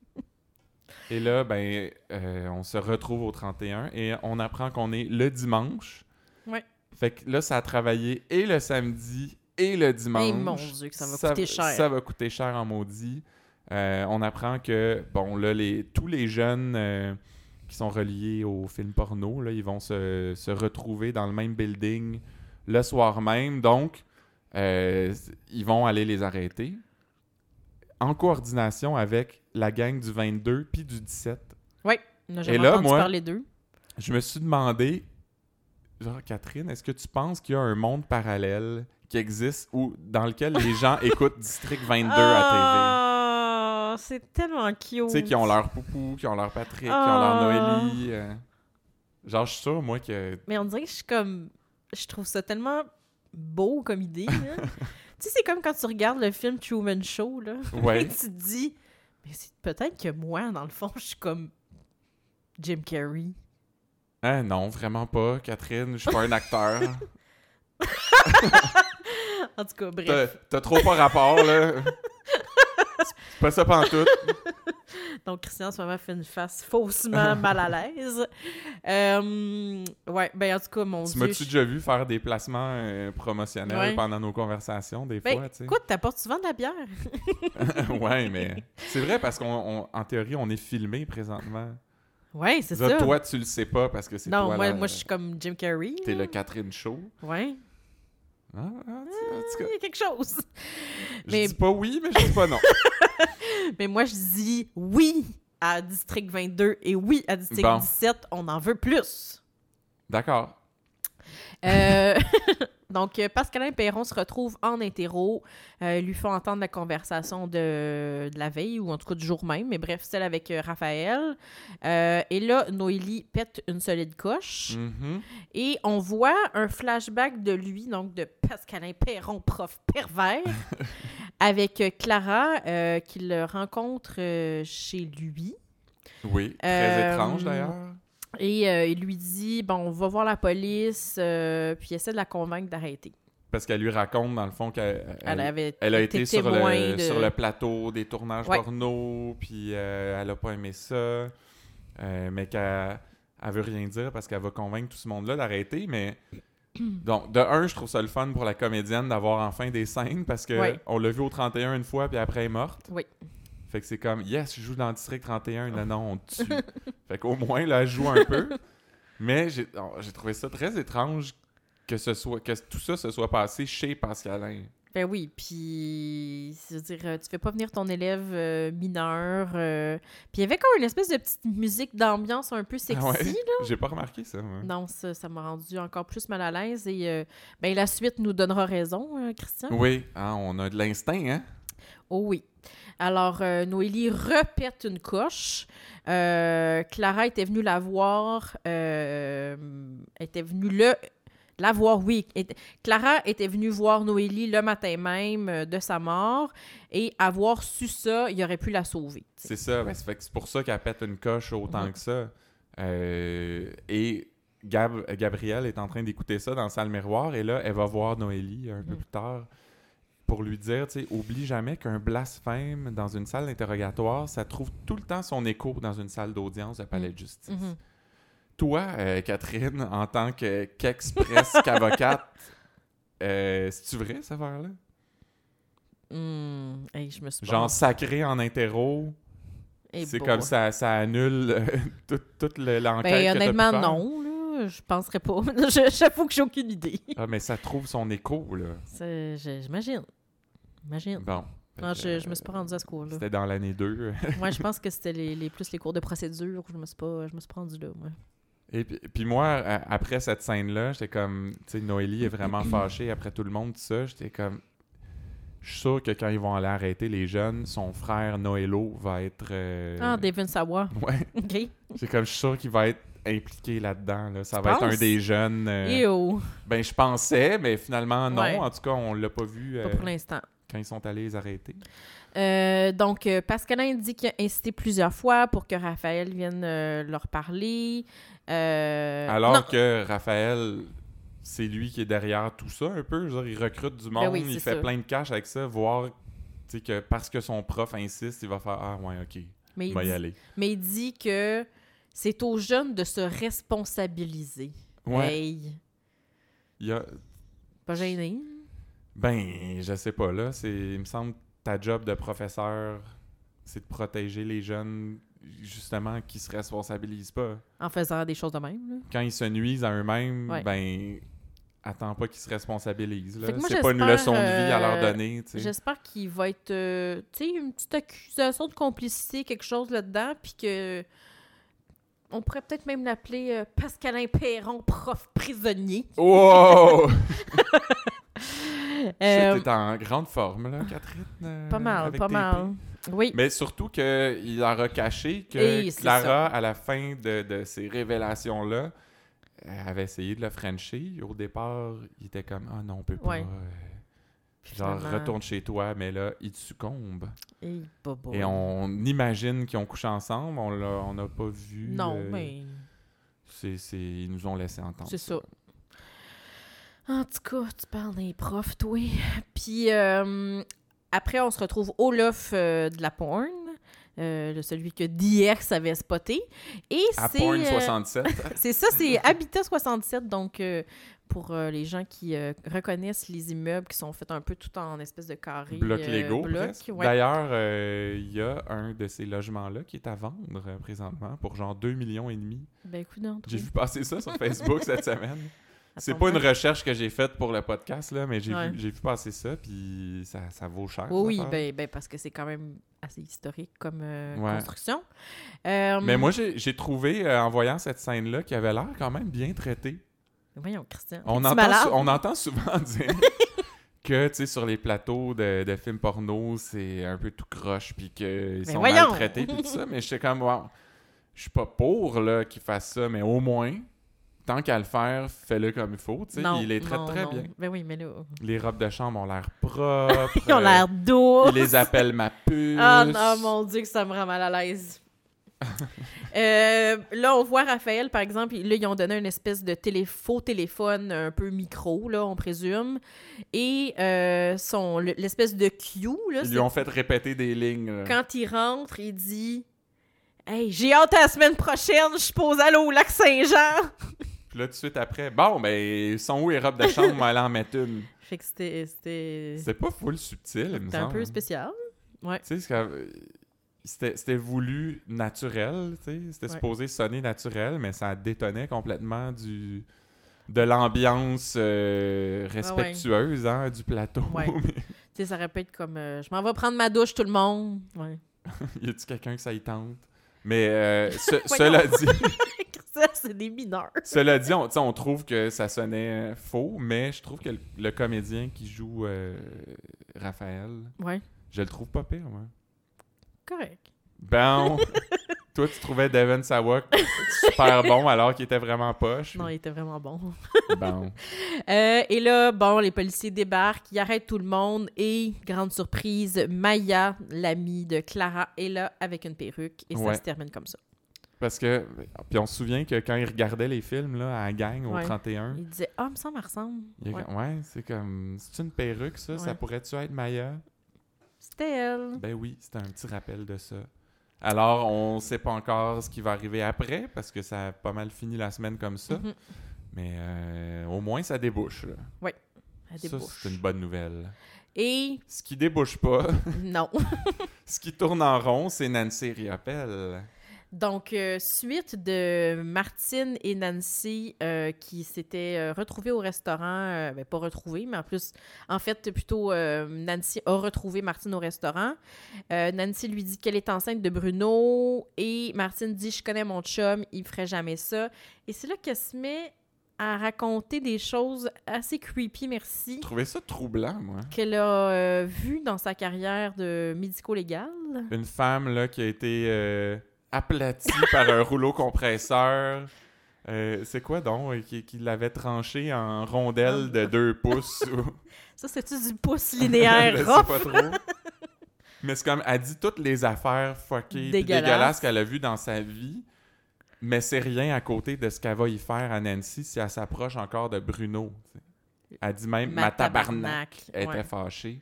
Et là, ben, euh, on se retrouve au 31 et on apprend qu'on est le dimanche. Ouais. Fait que là, ça a travaillé et le samedi et le dimanche. Et mon Dieu, que ça va coûter cher. Ça va coûter cher en maudit. Euh, on apprend que, bon, là, les, tous les jeunes euh, qui sont reliés au film porno, là, ils vont se, se retrouver dans le même building le soir même. Donc, euh, ils vont aller les arrêter en coordination avec la gang du 22 puis du 17. Oui, on Et là, moi- parler d'eux. Je me suis demandé, genre, Catherine, est-ce que tu penses qu'il y a un monde parallèle qui existe ou dans lequel les gens écoutent District 22 à Ah, c'est tellement cute. TV? Tu sais, qui ont leur Poupou, qui ont leur Patrick, qui ont Ah. leur Noélie. euh. Genre, je suis sûr, moi, que. Mais on dirait que je suis comme. Je trouve ça tellement beau comme idée. là. tu sais, c'est comme quand tu regardes le film Truman Show, là. Ouais. Et tu te dis, mais c'est peut-être que moi, dans le fond, je suis comme Jim Carrey. Hein, non, vraiment pas, Catherine, je suis pas un acteur. En tout cas, bref. t'as trop pas rapport, là. C'est pas ça pantoute. Donc, Christian, en ce moment, fait une face faussement mal à l'aise. Euh, ouais, ben en tout cas, mon Tu Dieu. m'as-tu je- déjà vu faire des placements euh, promotionnels Ouais. pendant nos conversations, des Ben, fois, tu sais? écoute, t'apportes souvent de la bière. ouais, mais c'est vrai parce qu'en théorie, on est filmé présentement. Ouais, c'est Ça. Toi, tu le sais pas parce que c'est non, toi moi, la- moi, je suis comme Jim Carrey. T'es le Catherine Show. Ouais. Ah, ah, cas, Il y a quelque chose. je mais- dis pas oui, mais je dis pas non. Mais moi, je dis oui à District 22 et oui à District Bon. 17. On en veut plus. D'accord. Euh, Donc, euh, Pascalin Perron se retrouve en interro. Euh, lui font entendre la conversation de, de la veille, ou en tout cas du jour même, mais bref, celle avec euh, Raphaël. Euh, et là, Noélie pète une solide coche. Mhm. Et on voit un flashback de lui, donc de Pascalin Perron, prof pervers, avec Clara, euh, qu'il rencontre chez lui. Oui, très étrange d'ailleurs. Et euh, il lui dit Bon, on va voir la police, euh, puis il essaie de la convaincre d'arrêter. Parce qu'elle lui raconte, dans le fond, qu'elle Elle elle, avait elle a été sur le, de- sur le plateau des tournages Ouais. porno, puis euh, elle a pas aimé ça, mais qu'elle elle veut rien dire parce qu'elle va convaincre tout ce monde-là d'arrêter, mais... Donc, de un, je trouve ça le fun pour la comédienne d'avoir enfin des scènes parce que Ouais. on l'a vu au 31 une fois, puis après elle est morte. Oui. Fait que c'est comme, yes, je joue dans le district 31, non, non, on tue. fait qu'au moins, là, elle joue un peu. Mais j'ai oh, j'ai trouvé ça très étrange que, ce soit, que tout ça se soit passé chez Pascalin. Ben oui, puis je veux dire, euh, tu fais pas venir ton élève euh, mineur. euh, Puis il y avait comme une espèce de petite musique d'ambiance un peu sexy, Ah ouais? là. J'ai pas remarqué ça, moi. Non, ça ça m'a rendu encore plus mal à l'aise. Et euh, ben, la suite nous donnera raison, Christian. Oui, hein, on a de l'instinct, hein? Oh oui. Alors, euh, Noélie repète une coche. Euh, Clara était venue la voir. euh, était venue le. La voir, oui. Clara était venue voir Noélie le matin même de sa mort et avoir su ça, il aurait pu la sauver. C'est ça, ben, c'est pour ça qu'elle pète une coche autant que ça. Euh, et Gab Gabrielle est en train d'écouter ça dans la salle miroir, et là, elle va voir Noélie un peu Mhm. plus tard pour lui dire, tu sais, oublie jamais qu'un blasphème dans une salle d'interrogatoire, ça trouve tout le temps son écho dans une salle d'audience de palais de justice. Mhm. Toi, euh, Catherine, en tant que qu'express qu'avocate, euh, c'est-tu vrai, cette affaire-là? Hmm, hey, je me suis Genre sacré en interro, Eh c'est comme ça, ça annule euh, toute, toute le- l'enquête. Ben, que t'as pu honnêtement, faire? non. Là, je penserais pas. J'avoue que j'ai aucune idée. Ah, mais ça trouve son écho, là. J'imagine. J'imagine. Bon. Non, je, je me suis pas rendue à ce cours-là. C'était dans l'année 2. Moi, je pense que c'était les, les- plus les cours de procédure. Je me suis pas, je me suis pas rendue là, moi. Et puis, puis moi, après cette scène-là, j'étais comme, tu sais, Noélie est vraiment fâchée après tout le monde, tout ça. J'étais comme, je suis sûr que quand ils vont aller arrêter les jeunes, son frère Noélo va être. euh, Ah, Devin Sawa. Ouais. OK. C'est comme, je suis sûr qu'il va être impliqué là-dedans. Là. Ça Tu va être un des jeunes. euh. Ben, je pensais, mais finalement, non. Ouais. En tout cas, on l'a pas vu Pas euh, pour l'instant. quand ils sont allés les arrêter. Euh, donc, euh, Pascalin dit qu'il a incité plusieurs fois pour que Raphaël vienne leur parler. Alors non, que Raphaël, c'est lui qui est derrière tout ça un peu. Dire, il recrute du monde, Ben oui, il fait plein de cash avec ça, voir que parce que son prof insiste, il va faire Ah, ouais, ok, mais, il va y aller. mais il dit que c'est aux jeunes de se responsabiliser. Ouais, Hey, il y a. pas gêné? Ben, je sais pas, là. Il me semble que ta job de professeur, c'est de protéger les jeunes, justement, qui se responsabilisent pas. En faisant des choses de même. là. Quand ils se nuisent à eux-mêmes, Ouais. ben. Attends pas qu'ils se responsabilisent. C'est pas une leçon de vie à leur euh, donner. J'espère qu'il va être, euh, tu sais, une petite accusation de complicité, quelque chose là-dedans, puis que on pourrait peut-être même l'appeler euh, Pascalin Perron, prof prisonnier. Wow! Euh, T'es en grande forme, là, Catherine. euh, pas mal, pas mal. Oui. Mais surtout qu'il a caché que Et Clara, à la fin de, de ces révélations-là, elle avait essayé de le frencher. Au départ, il était comme Ah non, on peut pas. Ouais. Euh, Genre, finalement- retourne chez toi, mais là, il succombe. Et, on imagine qu'ils ont couché ensemble. On n'a pas vu. Non, euh, mais c'est c'est- Ils nous ont laissé entendre. c'est ça. En tout cas, tu parles des profs, toi. Puis euh, après, on se retrouve au loft euh, de la porn. euh, celui que DX avait spoté. Et À c'est. Porn euh, 67. C'est ça, c'est Habitat 67. Donc, euh, pour euh, les gens qui euh, reconnaissent les immeubles qui sont faits un peu tout en espèce de carré. bloc euh, Lego, bloc, presque. ouais. D'ailleurs, euh, il y a un de ces logements-là qui est à vendre euh, présentement pour genre 2 millions et demi. Ben, écoute, non, J'ai vu passer ça sur Facebook cette semaine. C'est pas une recherche que j'ai faite pour le podcast, là, mais j'ai Ouais. vu, j'ai vu passer ça, puis ça, ça vaut cher. Oui, ben, ben, parce que c'est quand même assez historique comme euh, Ouais. construction. Euh, Mais moi, j'ai j'ai trouvé, euh, en voyant cette scène-là, qui avait l'air quand même bien traitée. Voyons, Christian. On entend, on entend souvent dire que, tu sais, sur les plateaux de, de films porno, c'est un peu tout croche, puis qu'ils sont voyons! maltraités, puis tout ça. Mais j'étais comme, wow, je suis pas pour qu'ils fassent ça, mais au moins, tant qu'à le faire, fais-le comme il faut. Tu sais, il les traite non, très non. bien. Ben oui, mais là. Les robes de chambre ont l'air propres. Ils ont l'air doux. Ils les appellent ma puce. Ah non, mon Dieu, que ça me rend mal à l'aise. Euh, là, on voit Raphaël, par exemple, là, ils ont donné une espèce de télé faux téléphone un peu micro, là, on présume. Et euh, son l'espèce de cue, là... Ils lui ont fait répéter des lignes. Quand il rentre, il dit... Hey, j'ai hâte à la semaine prochaine, je pose à l'eau au lac Saint-Jean. Puis là, tout de suite après, bon, ben, sont où les robes de chambre? On en mettre une. Fait que c'était. C'était pas full subtil, il me C'était un peu spécial. Ouais. Tu sais, c'était voulu naturel. C'était supposé sonner naturel, mais ça détonnait complètement du de l'ambiance euh, respectueuse hein, du plateau. Ouais. ça répète comme euh, je m'en vais prendre ma douche, tout le monde. Ouais. y a-tu quelqu'un que ça y tente? Mais euh, cela dit. c'est des mineurs. cela dit, on, on, trouve que ça sonnait faux, mais je trouve que le, comédien qui joue Raphaël, ouais. je le trouve pas pire, moi. Correct. Ben, toi, tu trouvais Devin Sawak super bon alors qu'il était vraiment poche. Non, il était vraiment bon. bon. Euh, et là, bon, les policiers débarquent, ils arrêtent tout le monde et, grande surprise, Maya, l'amie de Clara, est là avec une perruque et ça se termine comme ça. Parce que, puis on se souvient que quand il regardait les films là, à la gang au 31, il disait Ah, oh, me semble, ressemble. ouais, c'est comme, c'est une perruque ça, ça pourrait-tu être Maya c'était elle. Ben oui, c'était un petit rappel de ça. Alors, on sait pas encore ce qui va arriver après, parce que ça a pas mal fini la semaine comme ça. Mhm. Mais euh, au moins, ça débouche. Oui, ça débouche. Ça, c'est une bonne nouvelle. Et... Ce qui débouche pas... non. ce qui tourne en rond, c'est Nancy Riopelle. Donc, euh, suite de Martine et Nancy euh, qui s'étaient euh, retrouvées au restaurant, ben, pas retrouvées, mais en plus, en fait, plutôt, Nancy a retrouvé Martine au restaurant. Nancy lui dit qu'elle est enceinte de Bruno et Martine dit Je connais mon chum, il ferait jamais ça. Et c'est là qu'elle se met à raconter des choses assez creepy, merci. Je trouvais ça troublant, moi. Qu'elle a vu dans sa carrière de médico-légal. Une femme, là, qui a été aplati par un rouleau compresseur. Euh, c'est quoi donc euh, qui, qui l'avait tranché en rondelles de 2 pouces? Ça, c'est-tu du pouce linéaire Je sais pas trop. Mais c'est comme, elle dit toutes les affaires fuckées dégueulasses qu'elle a vues dans sa vie, mais c'est rien à côté de ce qu'elle va y faire à Nancy si elle s'approche encore de Bruno. Elle dit même, ma, tabarnak. Elle était fâchée.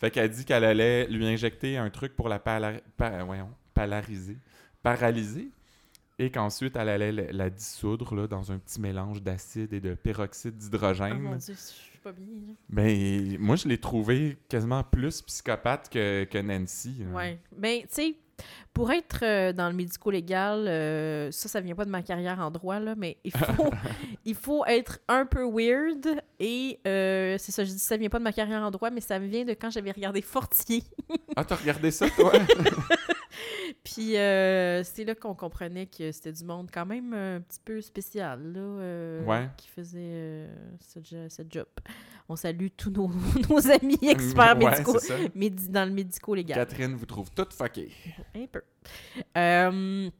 Fait qu'elle dit qu'elle allait lui injecter un truc pour la voyons, palariser paralysée et qu'ensuite elle allait la, dissoudre là, dans un petit mélange d'acide et de peroxyde d'hydrogène. Oh mon Dieu, je suis pas bien. Ben, moi, je l'ai trouvé quasiment plus psychopathe que, que Nancy. Oui. Ben, tu sais, pour être euh, dans le médico-légal, euh, ça, ça vient pas de ma carrière en droit, là, mais il faut, il faut être un peu weird. Et euh, c'est ça, je dis ça vient pas de ma carrière en droit, mais ça vient de quand j'avais regardé Fortier. ah, t'as regardé ça, toi? Puis c'est là qu'on comprenait que c'était du monde quand même un petit peu spécial, là, qui faisait ce, job. On salue tous nos, amis experts médicaux dans le médico-légal. Catherine vous trouve toute fuckée. Un peu. Euh,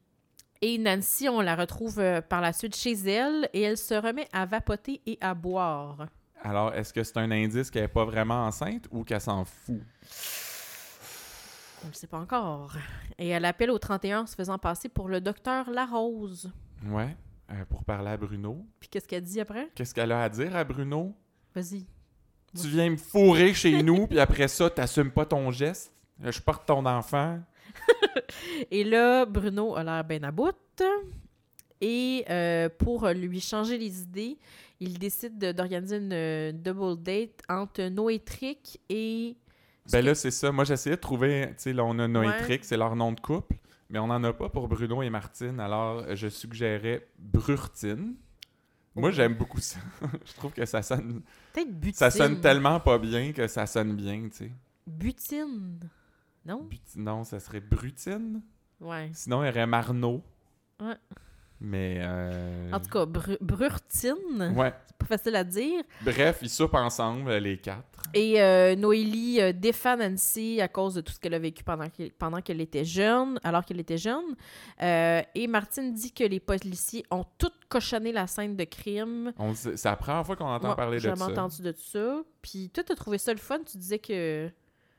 et Nancy, on la retrouve euh, par la suite chez elle et elle se remet à vapoter et à boire. Alors, est-ce que c'est un indice qu'elle n'est pas vraiment enceinte ou qu'elle s'en fout? On ne le sait pas encore. Et elle appelle au 31 en se faisant passer pour le docteur Larose. Ouais, euh, pour parler à Bruno. Puis qu'est-ce qu'elle dit après? Qu'est-ce qu'elle a à dire à Bruno? Vas-y. Tu viens me fourrer chez nous, puis après ça, t'assumes pas ton geste. Je porte ton enfant. et là, Bruno a l'air bien à bout. Et euh, pour lui changer les idées, il décide d'organiser une euh, double date entre Noétric et. Ben là, c'est ça. Moi, j'essayais de trouver. Tu sais, là, on a Noétric, c'est leur nom de couple. Mais on n'en a pas pour Bruno et Martine. Alors, je suggérais Brurtine. Moi, j'aime beaucoup ça. je trouve que ça sonne. Peut-être Ça sonne tellement pas bien que ça sonne bien, tu sais. Butine. Non? non, ça serait Brutine. Ouais. Sinon, il y aurait Marno. Ouais. Mais. Euh... En tout cas, Brurtine. Ouais. C'est pas facile à dire. Bref, ils soupent ensemble, les quatre. Et euh, Noélie euh, défend Nancy à cause de tout ce qu'elle a vécu pendant qu'elle, était jeune, alors qu'elle était jeune. Euh, et Martine dit que les policiers ont tout cochonné la scène de crime. c'est la première fois qu'on entend parler de ça. J'ai entendu de ça. Puis toi, t'as trouvé ça le fun? Tu disais que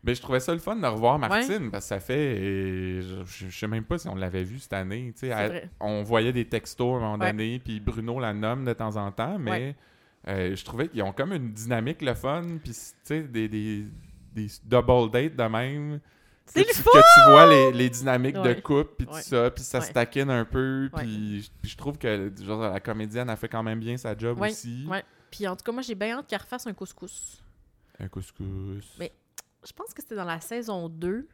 Mais je trouvais ça le fun de revoir Martine, parce que ça fait. et je, je- sais même pas si on l'avait vu cette année. elle- on voyait des textos à un moment Ouais. donné, puis Bruno la nomme de temps en temps, mais Ouais. euh, je trouvais qu'ils ont comme une dynamique le fun, puis tu sais, des, des, des double dates de même. C'est que le tu, fun! que tu vois les, les dynamiques de couple, puis tout ça, puis ça se taquine un peu, puis je trouve que genre, la comédienne a fait quand même bien sa job aussi. Puis en tout cas, moi, j'ai bien hâte qu'elle refasse un couscous. Un couscous. Mais- Je pense que c'était dans la saison 2.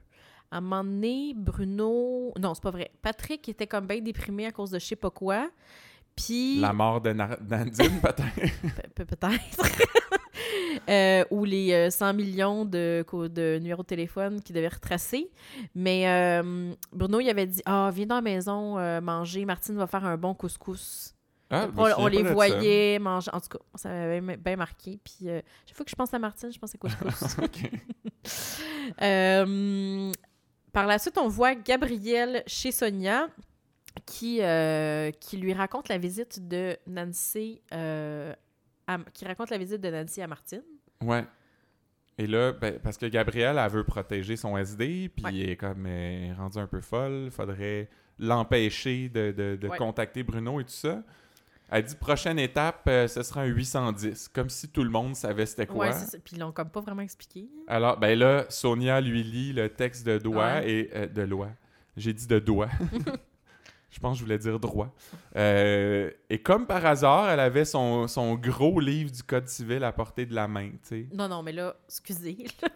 À un moment donné, Bruno... Non, c'est pas vrai. Patrick était comme bien déprimé à cause de je sais pas quoi. Puis... La mort de Nar- Nadine, peut-être? Pe- pe- Peut-être. Euh, ou les euh, 100 millions de, co- de numéros de téléphone qui devaient retracer. Mais euh, Bruno, il avait dit Ah, viens dans la maison euh, manger. Martine va faire un bon couscous. Ah, me on, les voyait manger. En tout cas, ça m'avait bien- marqué. Puis, euh, chaque fois que je pense à Martine, je pense à. Ok. Euh, par la suite, on voit Gabrielle chez Sonia qui, euh, qui lui raconte la visite de Nancy. euh, à- qui raconte la visite de Nancy à Martine. Ouais. Et là, ben, parce que Gabrielle, elle veut protéger son SD, puis Ouais. elle est comme elle est rendue un peu folle. Faudrait l'empêcher de, de- de Ouais. contacter Bruno et tout ça. Elle dit prochaine étape, euh, ce sera un 810. Comme si tout le monde savait c'était quoi. Ouais, c'est ça. Puis ils l'ont comme pas vraiment expliqué. Alors, ben là, Sonia lui lit le texte de doigt Ouais. et euh, de loi. J'ai dit de doigt. Je pense que je voulais dire droit. Euh, et comme par hasard, elle avait son, son gros livre du Code civil à portée de la main, tu sais. Non, non, mais là, excusez. là.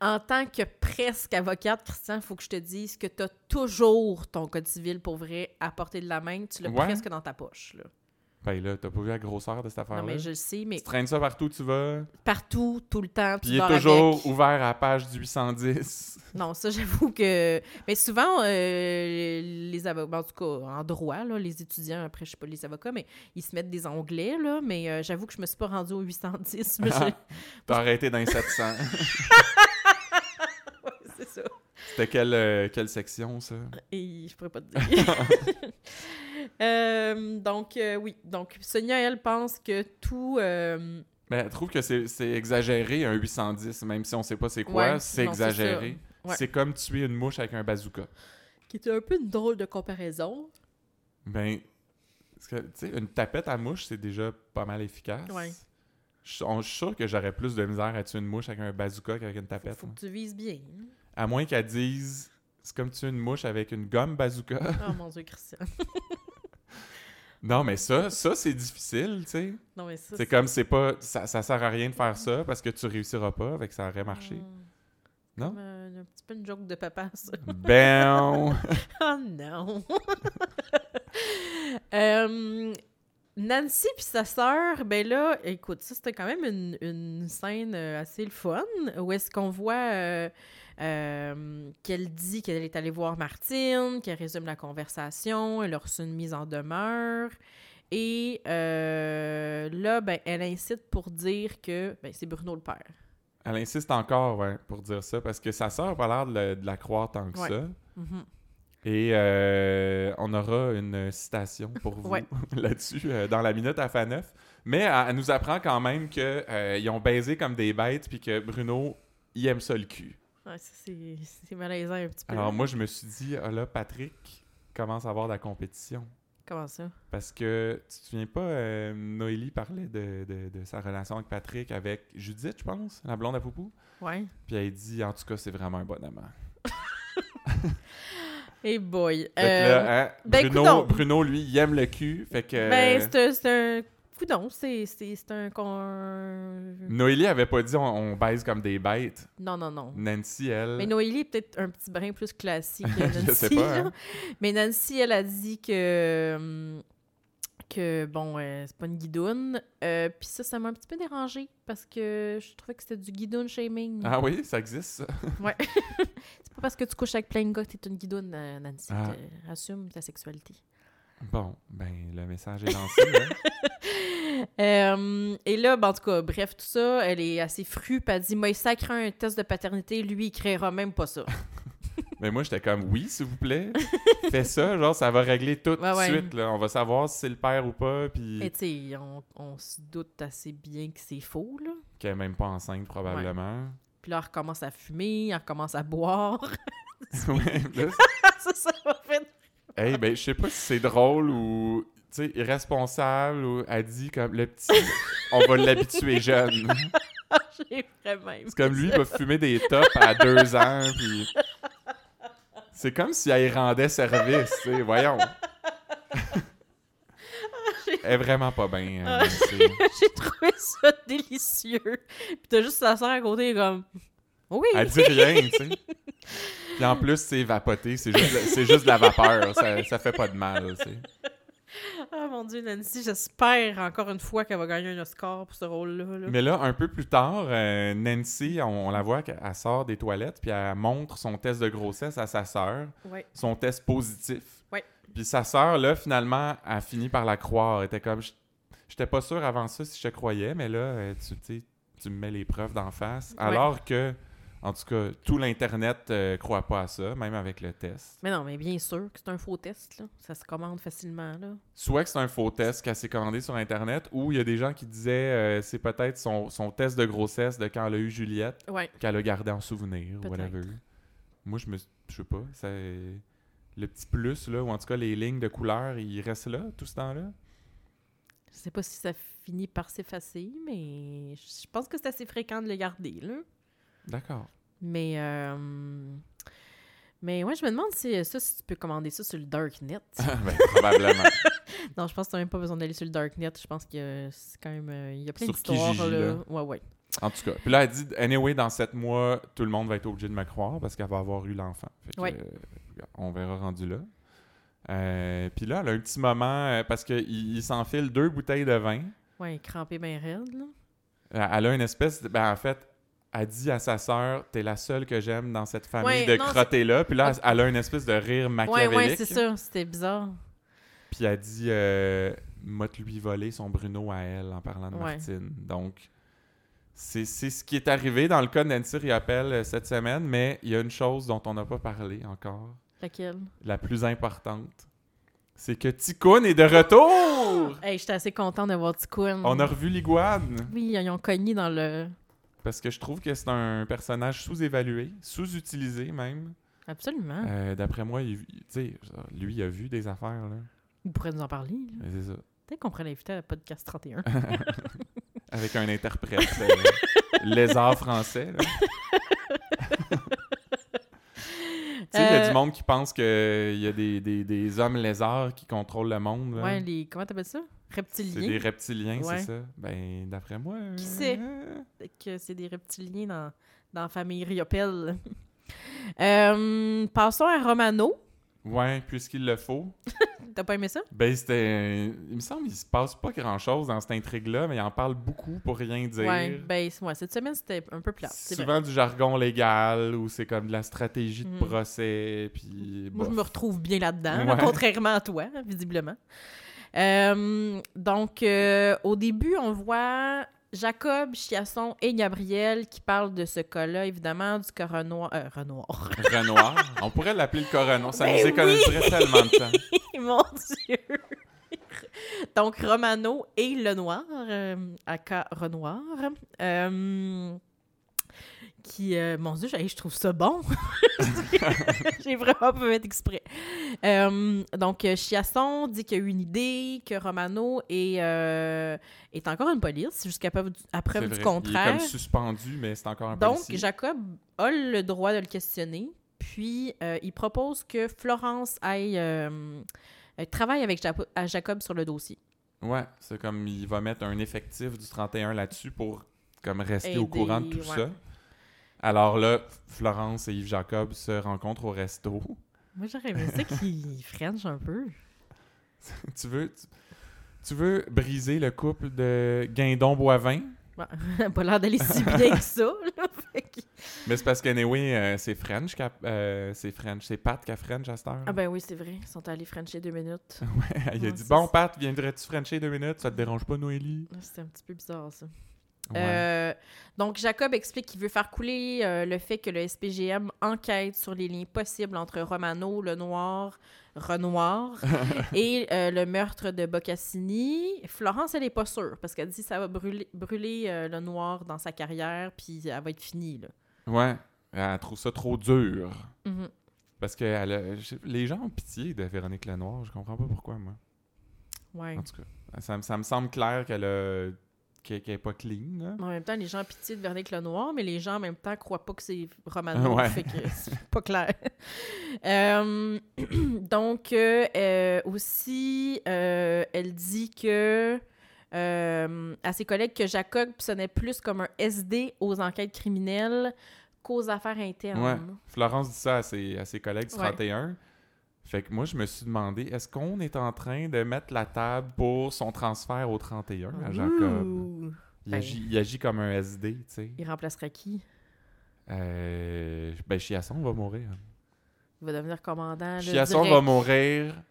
En tant que presque avocate, Christian, il faut que je te dise que tu as toujours ton code civil pour vrai à portée de la main. Tu l'as Ouais. presque dans ta poche. Là. Ben là, t'as pas vu la grosseur de cette affaire-là? Non, mais je le sais, mais Tu traînes ça partout où tu vas, partout, tout le temps, puis il est toujours avec. ouvert à la page du 810. Non, ça, j'avoue que. Mais souvent, euh, les avocats, en tout cas, en droit, là, les étudiants, après, je sais pas les avocats, mais ils se mettent des onglets, là. Mais euh, j'avoue que je me suis pas rendue au 810. Mais j'ai- T'as arrêté dans les 700. C'était quelle, euh, quelle section, ça? Et je pourrais pas te dire. Euh, donc, euh, oui. Donc, Sonia, elle pense que tout. Ben, elle trouve que c'est exagéré, un 810, même si on sait pas c'est quoi, Ouais, c'est exagéré. Ouais. C'est comme tuer une mouche avec un bazooka. qui était un peu une drôle de comparaison. Ben, que, tu sais, une tapette à mouche, c'est déjà pas mal efficace. Ouais. Je on- je suis sûr que j'aurais plus de misère à tuer une mouche avec un bazooka qu'avec une Faut, tapette. faut moi. que tu vises bien. À moins qu'elle dise, c'est comme tuer une mouche avec une gomme bazooka. Oh mon Dieu, Christian. non, mais ça, ça c'est difficile, tu sais. Non, mais ça. C'est comme, c'est pas, ça, ça sert à rien de faire ça parce que tu réussiras pas, avec ça aurait marché. Hmm. Non? Comme, euh, un petit peu une joke de papa, ça. Ben, Oh non! Euh, Nancy puis sa sœur, ben là, écoute, ça c'était quand même une, une scène euh, assez le fun, où est-ce qu'on voit euh, euh, qu'elle dit qu'elle est allée voir Martine, qu'elle résume la conversation, elle a reçu une mise en demeure, et euh, là, ben, elle incite pour dire que ben, c'est Bruno le père. elle insiste encore, ouais, pour dire ça, parce que sa sœur a pas l'air de, la- de la croire tant que Ouais. ça. Mhm. Et euh, on aura une citation pour vous Ouais. là-dessus euh, dans la minute à F9. Mais elle, elle nous apprend quand même qu'ils ont baisé comme des bêtes puis que Bruno, il aime ça le cul. C'est malaisant un petit peu. Alors moi, je me suis dit, ah là, Patrick commence à avoir de la compétition. Comment ça? Parce que tu te souviens pas, euh, Noélie parlait de, de- de sa relation avec Patrick avec Judith, je pense, la blonde à Poupou? Ouais. Puis elle dit, en tout cas, c'est vraiment un bon amant. Hey boy. Euh, là, hein, ben, Bruno, lui, il aime le cul. Fait que. Ben, c'est un. Coudon, c'est un. con- Noélie avait pas dit on, on baise comme des bêtes. Non, non, non. Nancy, elle. Mais Noélie est peut-être un petit brin plus classique que Nancy. Je sais pas, hein. Mais Nancy, elle a dit que. hum, que, bon, euh, c'est pas une guidoune. Euh, Puis ça, ça m'a un petit peu dérangé parce que je trouvais que c'était du guidoune shaming. Ah oui, ça existe, ça. Ouais. c'est pas parce que tu couches avec plein de gars que t'es une guidoune, euh, Nancy. Ah. Assume ta sexualité. Bon, ben, le message est lancé. hein. Euh, et là, ben, en tout cas, bref, tout ça, elle est assez frue, puis elle dit Moi, il sacré un test de paternité, lui, il créera même pas ça. Mais moi, j'étais comme, oui, s'il vous plaît. Fais ça, genre, ça va régler tout de ouais. suite. Là. On va savoir si c'est le père ou pas, puis Et tu sais, on, on se doute assez bien que c'est faux, là. qu'elle est même pas enceinte, probablement. Puis là, elle recommence à fumer, elle recommence à boire. ouais, là, ça, ça m'a fait... hey, ben, je sais pas si c'est drôle ou, irresponsable ou elle dit comme le petit, on va l'habituer jeune. J'ai vraiment aimé C'est comme lui, il va fumer des tops à deux ans, puis. C'est comme si elle rendait service, tu sais, voyons. Elle est vraiment pas bien. Ah. euh, Nancy. J'ai trouvé ça délicieux. Puis t'as juste sa soeur à côté, comme... Oui! Elle dit rien, tu sais. Puis en plus, c'est vapoté, c'est juste, juste de la vapeur, ça, ça fait pas de mal. Ah mon Dieu, Nancy, j'espère encore une fois qu'elle va gagner un Oscar pour ce rôle-là. là. Mais là, un peu plus tard, euh, Nancy, on, on la voit qu'elle elle sort des toilettes, puis elle montre son test de grossesse à sa sœur, Ouais. son test positif. Ouais. Puis sa sœur, là, finalement, a fini par la croire. Elle était comme, j'étais pas sûr avant ça si je te croyais, mais là, euh, tu tu me mets les preuves d'en face. Ouais. Alors que, en tout cas, tout l'Internet euh, croit pas à ça, même avec le test. Mais non, mais bien sûr que c'est un faux test, là. Ça se commande facilement, là. Soit que c'est un faux test qu'elle s'est commandé sur Internet, ou il y a des gens qui disaient euh, c'est peut-être son, son test de grossesse de quand elle a eu Juliette. Ouais. qu'elle a gardé en souvenir, whatever. Moi, je me je sais pas, ça le petit plus là ou en tout cas les lignes de couleur, ils restent là tout ce temps-là? Je sais pas si ça finit par s'effacer, mais je pense que c'est assez fréquent de le garder, là. D'accord. Mais, euh... Mais ouais, je me demande si ça, si tu peux commander ça sur le Darknet. ben, probablement. non, je pense que t'as même pas besoin d'aller sur le Darknet. Je pense que c'est quand même... euh, Il y a plein d'histoires, là. là. Ouais, ouais. En tout cas, puis là elle dit anyway dans sept mois, tout le monde va être obligé de me croire parce qu'elle va avoir eu l'enfant. Fait que, Ouais. euh, on verra rendu là. Euh, puis là, elle a un petit moment euh, parce qu'il il s'enfile deux bouteilles de vin. Ouais, crampé bien raide, là. Euh, Elle a une espèce de, ben en fait, elle dit à sa sœur, t'es la seule que j'aime dans cette famille Ouais, de non, crotter là. Puis là, Ah. elle a une espèce de rire Ouais, machiavélique. ouais, c'est ça. C'était bizarre. Puis elle dit euh, Motte lui voler son Bruno à elle en parlant de Ouais. Martine. Donc, c'est ce qui est arrivé dans le cas de Nancy Riappel euh, cette semaine, mais il y a une chose dont on n'a pas parlé encore, Laquelle? la plus importante. C'est que Ticoun est de retour! Hey, j'étais assez contente de voir Ticoun. On a revu l'iguane. Oui, ils ont cogné dans le... Parce que je trouve que c'est un personnage sous-évalué, sous-utilisé même. Absolument. Euh, D'après moi, il- tu sais, lui, il a vu des affaires, là. Il pourrait nous en parler. C'est ça. Peut-être qu'on pourrait l'inviter à Podcast 31. Avec un interprète euh, lézard français. Tu sais, il y a Euh, du monde qui pense qu'il y a des, des, des hommes lézards qui contrôlent le monde. là. ouais, les... Comment t'appelles ça? C'est Reptiliens. des reptiliens, Ouais. c'est ça? Ben, d'après moi... Qui euh, sait? Que c'est des reptiliens dans, dans la famille Riopel. Euh, passons à Romano. Ouais, puisqu'il le faut. T'as pas aimé ça? Ben, c'était... Il me semble qu'il se passe pas grand-chose dans cette intrigue-là, mais il en parle beaucoup pour rien dire. Ouais, ben, c'est- ouais, cette semaine, c'était un peu plate. c'est vrai. Souvent du jargon légal ou c'est comme de la stratégie de Mm. procès, puis... Moi, je me retrouve bien là-dedans, Ouais. contrairement à toi, visiblement. Euh, donc, euh, au début, on voit Jacob, Chiasson et Gabriel qui parlent de ce cas-là, évidemment, du cas Renoir. euh, Renoir. Renoir. On pourrait l'appeler le Coronon. Ça Ben nous économiserait tellement de temps. Mon Dieu! Donc, Romano et le Noir, euh, aka Renoir, euh, qui, euh, mon Dieu, je trouve ça bon. J'ai vraiment pas fait exprès. Euh, donc, euh, Chiasson dit qu'il a eu une idée, que Romano est, euh, est encore une police, jusqu'à preuve du, à preuve C'est du vrai. contraire. Il est comme suspendu, mais c'est encore un Donc. Jacob a le droit de le questionner. Puis, il propose que Florence aille travaille avec Jacob sur le dossier. Ouais, c'est comme il va mettre un effectif du 31 là-dessus pour comme rester au courant de tout ouais. ça. Alors là, Florence et Yves Jacob se rencontrent au resto. Moi, j'aurais aimé ça qu'il french un peu. tu veux tu, tu veux briser le couple de Guindon-Boivin? Bon, pas l'air d'aller si bien que ça. là. Que- Mais c'est parce qu'anyway, euh, c'est French, euh, c'est French, c'est Pat qui a French à cette heure. Ah ben oui, c'est vrai. Ils sont allés frencher deux minutes. Ouais, il a Ouais, dit Bon, ça. Pat, viendrais-tu Frencher deux minutes? Ça te dérange pas, Noélie Là, C'était un petit peu bizarre, ça. Ouais. Euh, donc, Jacob explique qu'il veut faire couler euh, le fait que le SPGM enquête sur les liens possibles entre Romano, le Noir, Renoir et euh, le meurtre de Boccassini. Florence, elle n'est pas sûre parce qu'elle dit que ça va brûler, brûler le Noir dans sa carrière puis elle va être finie. Là. Ouais. Elle trouve ça trop dur. Mhm. Parce que elle a- je- les gens ont pitié de Véronique Lenoir. Je comprends pas pourquoi, moi. Ouais. En tout cas, ça, me- ça me semble clair qu'elle a qu'elle qu'elle est pas clean. là. En même temps, les gens pitié de Véronique Lenoir, mais les gens en même temps croient pas que c'est Romano. Ouais. Fait que c'est pas clair. Euh, donc, euh, euh, aussi, euh, elle dit que à ses collègues que Jacob sonnait plus comme un SD aux enquêtes criminelles qu'aux affaires internes. Ouais. Florence dit ça à ses, à ses collègues du Ouais. 31. Fait que moi, je me suis demandé, est-ce qu'on est en train de mettre la table pour son transfert au 31 à Jacob? Il, Ben. agit, il agit comme un SD, tu sais. Il remplacera qui? Euh, ben, Chiasson va mourir. Il va devenir commandant. Chiasson direct. va mourir.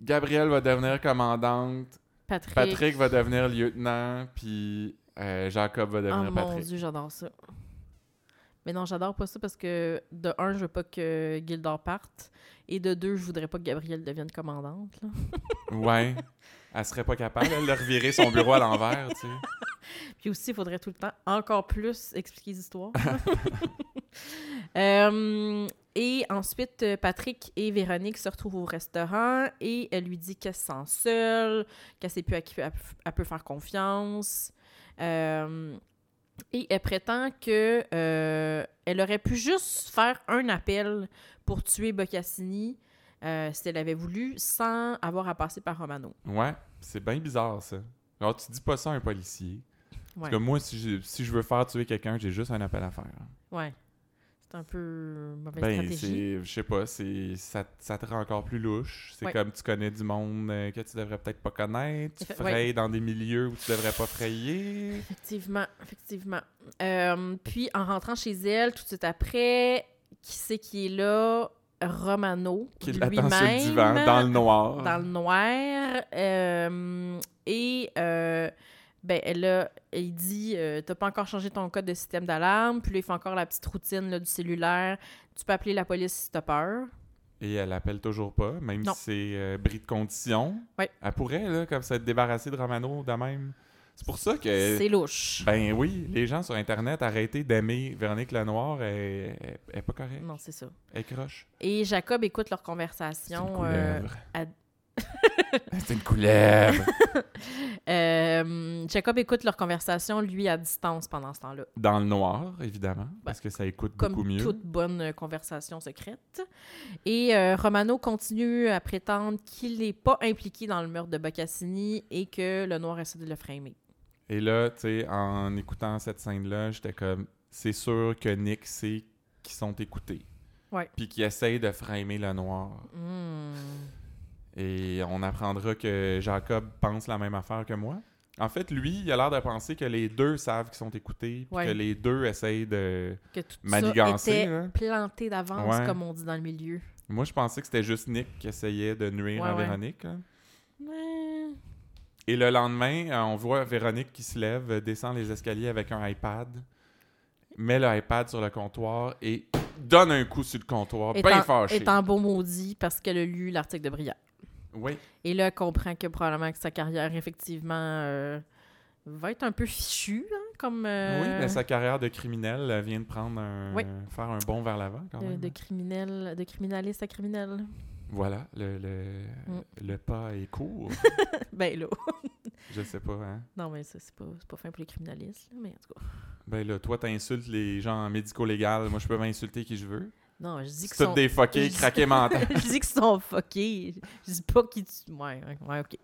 Gabrielle va devenir commandante. Patrick. Patrick va devenir lieutenant. Puis euh, Jacob va Oh devenir mon Patrick. dieu, j'adore ça. Mais non, j'adore pas ça parce que de un, je veux pas que Gildor parte. Et de deux, je voudrais pas que Gabrielle devienne commandante. là. Ouais. Elle serait pas capable, elle, de revirer son bureau à l'envers, tu sais. Puis aussi, il faudrait tout le temps encore plus expliquer les histoires. Euh, et ensuite, Patrick et Véronique se retrouvent au restaurant et elle lui dit qu'elle se sent seule, qu'elle sait plus à qui elle, elle peut faire confiance. Euh, et elle prétend que euh, elle aurait pu juste faire un appel pour tuer Boccassini euh, si elle avait voulu, sans avoir à passer par Romano. Ouais, c'est bien bizarre, ça. Alors, tu dis pas ça à un policier. Ouais. Parce que moi, si je, si je veux faire tuer quelqu'un, j'ai juste un appel à faire. ouais. C'est un peu mauvaise Ben, stratégie. je sais pas, ça, ça te rend encore plus louche. C'est Ouais. comme tu connais du monde euh, que tu devrais peut-être pas connaître. Tu frayes dans des milieux où tu devrais pas frayer. Effectivement, effectivement. Euh, puis, en rentrant chez elle, tout de suite après, qui c'est qui est là? Romano, Qui l'attend sur le divan, dans le noir. dans le noir. Euh, et, euh, ben, elle a, il dit, euh, t'as pas encore changé ton code de système d'alarme. Puis là, il fait encore la petite routine là, du cellulaire. Tu peux appeler la police si t'as peur. Et elle appelle toujours pas, même Non. si c'est bris de condition. Ouais. Elle pourrait, là, comme ça, être débarrassée de Romano de même. C'est pour ça que. C'est louche. Ben oui, les gens sur Internet, arrêtez d'aimer Véronique Lenoir, elle, elle, elle est pas correcte. Non, c'est ça. Elle croche. Et Jacob écoute leur C'est conversation. euh, C'est une couleuvre. Euh, Jacob écoute leur conversation, lui, à distance pendant ce temps-là. Dans le noir, évidemment, parce que ça écoute Comme beaucoup mieux. toute bonne euh, conversation secrète. Et euh, Romano continue à prétendre qu'il n'est pas impliqué dans le meurtre de Boccassini et que le noir essaie de le framer. Et là, tu sais, en écoutant cette scène-là, j'étais comme, c'est sûr que Nick sait qu'ils sont écoutés. Ouais. Puis qu'ils essayent de framer le noir. Hmm. Et on apprendra que Jacob pense la même affaire que moi. En fait, lui, il a l'air de penser que les deux savent qu'ils sont écoutés, puis Ouais. que les deux essayent de... Que tout Manigancé, ça était hein. planté d'avance, Ouais. comme on dit dans le milieu. Moi, je pensais que c'était juste Nick qui essayait de nuire à. Véronique. hein. Et le lendemain, euh, on voit Véronique qui se lève, euh, descend les escaliers avec un iPad, met le iPad sur le comptoir et donne un coup sur le comptoir, Est bien en- fâché. Est en beau maudit parce qu'elle a lu l'article de Briand. Oui, Et là, elle comprend que probablement que sa carrière, effectivement, euh, va être un peu fichue, hein, comme... euh, oui, mais sa carrière de criminel vient de prendre un... Oui. faire un bond vers l'avant quand de, même. de criminel, de criminaliste à criminel. Voilà, le, le, Mm. le pas est court. ben là. Je sais pas, hein. Non, mais ça, c'est pas, c'est pas fin pour les criminalistes, là, mais en tout cas. Ben là, toi, t'insultes les gens médico-légal. Moi, je peux m'insulter qui je veux. Non, je dis que C'est sont... des fuckés, je- craqués mentaux. je dis qu'ils sont fuckés. Je dis pas qu'ils... tu- Ouais, ouais, OK.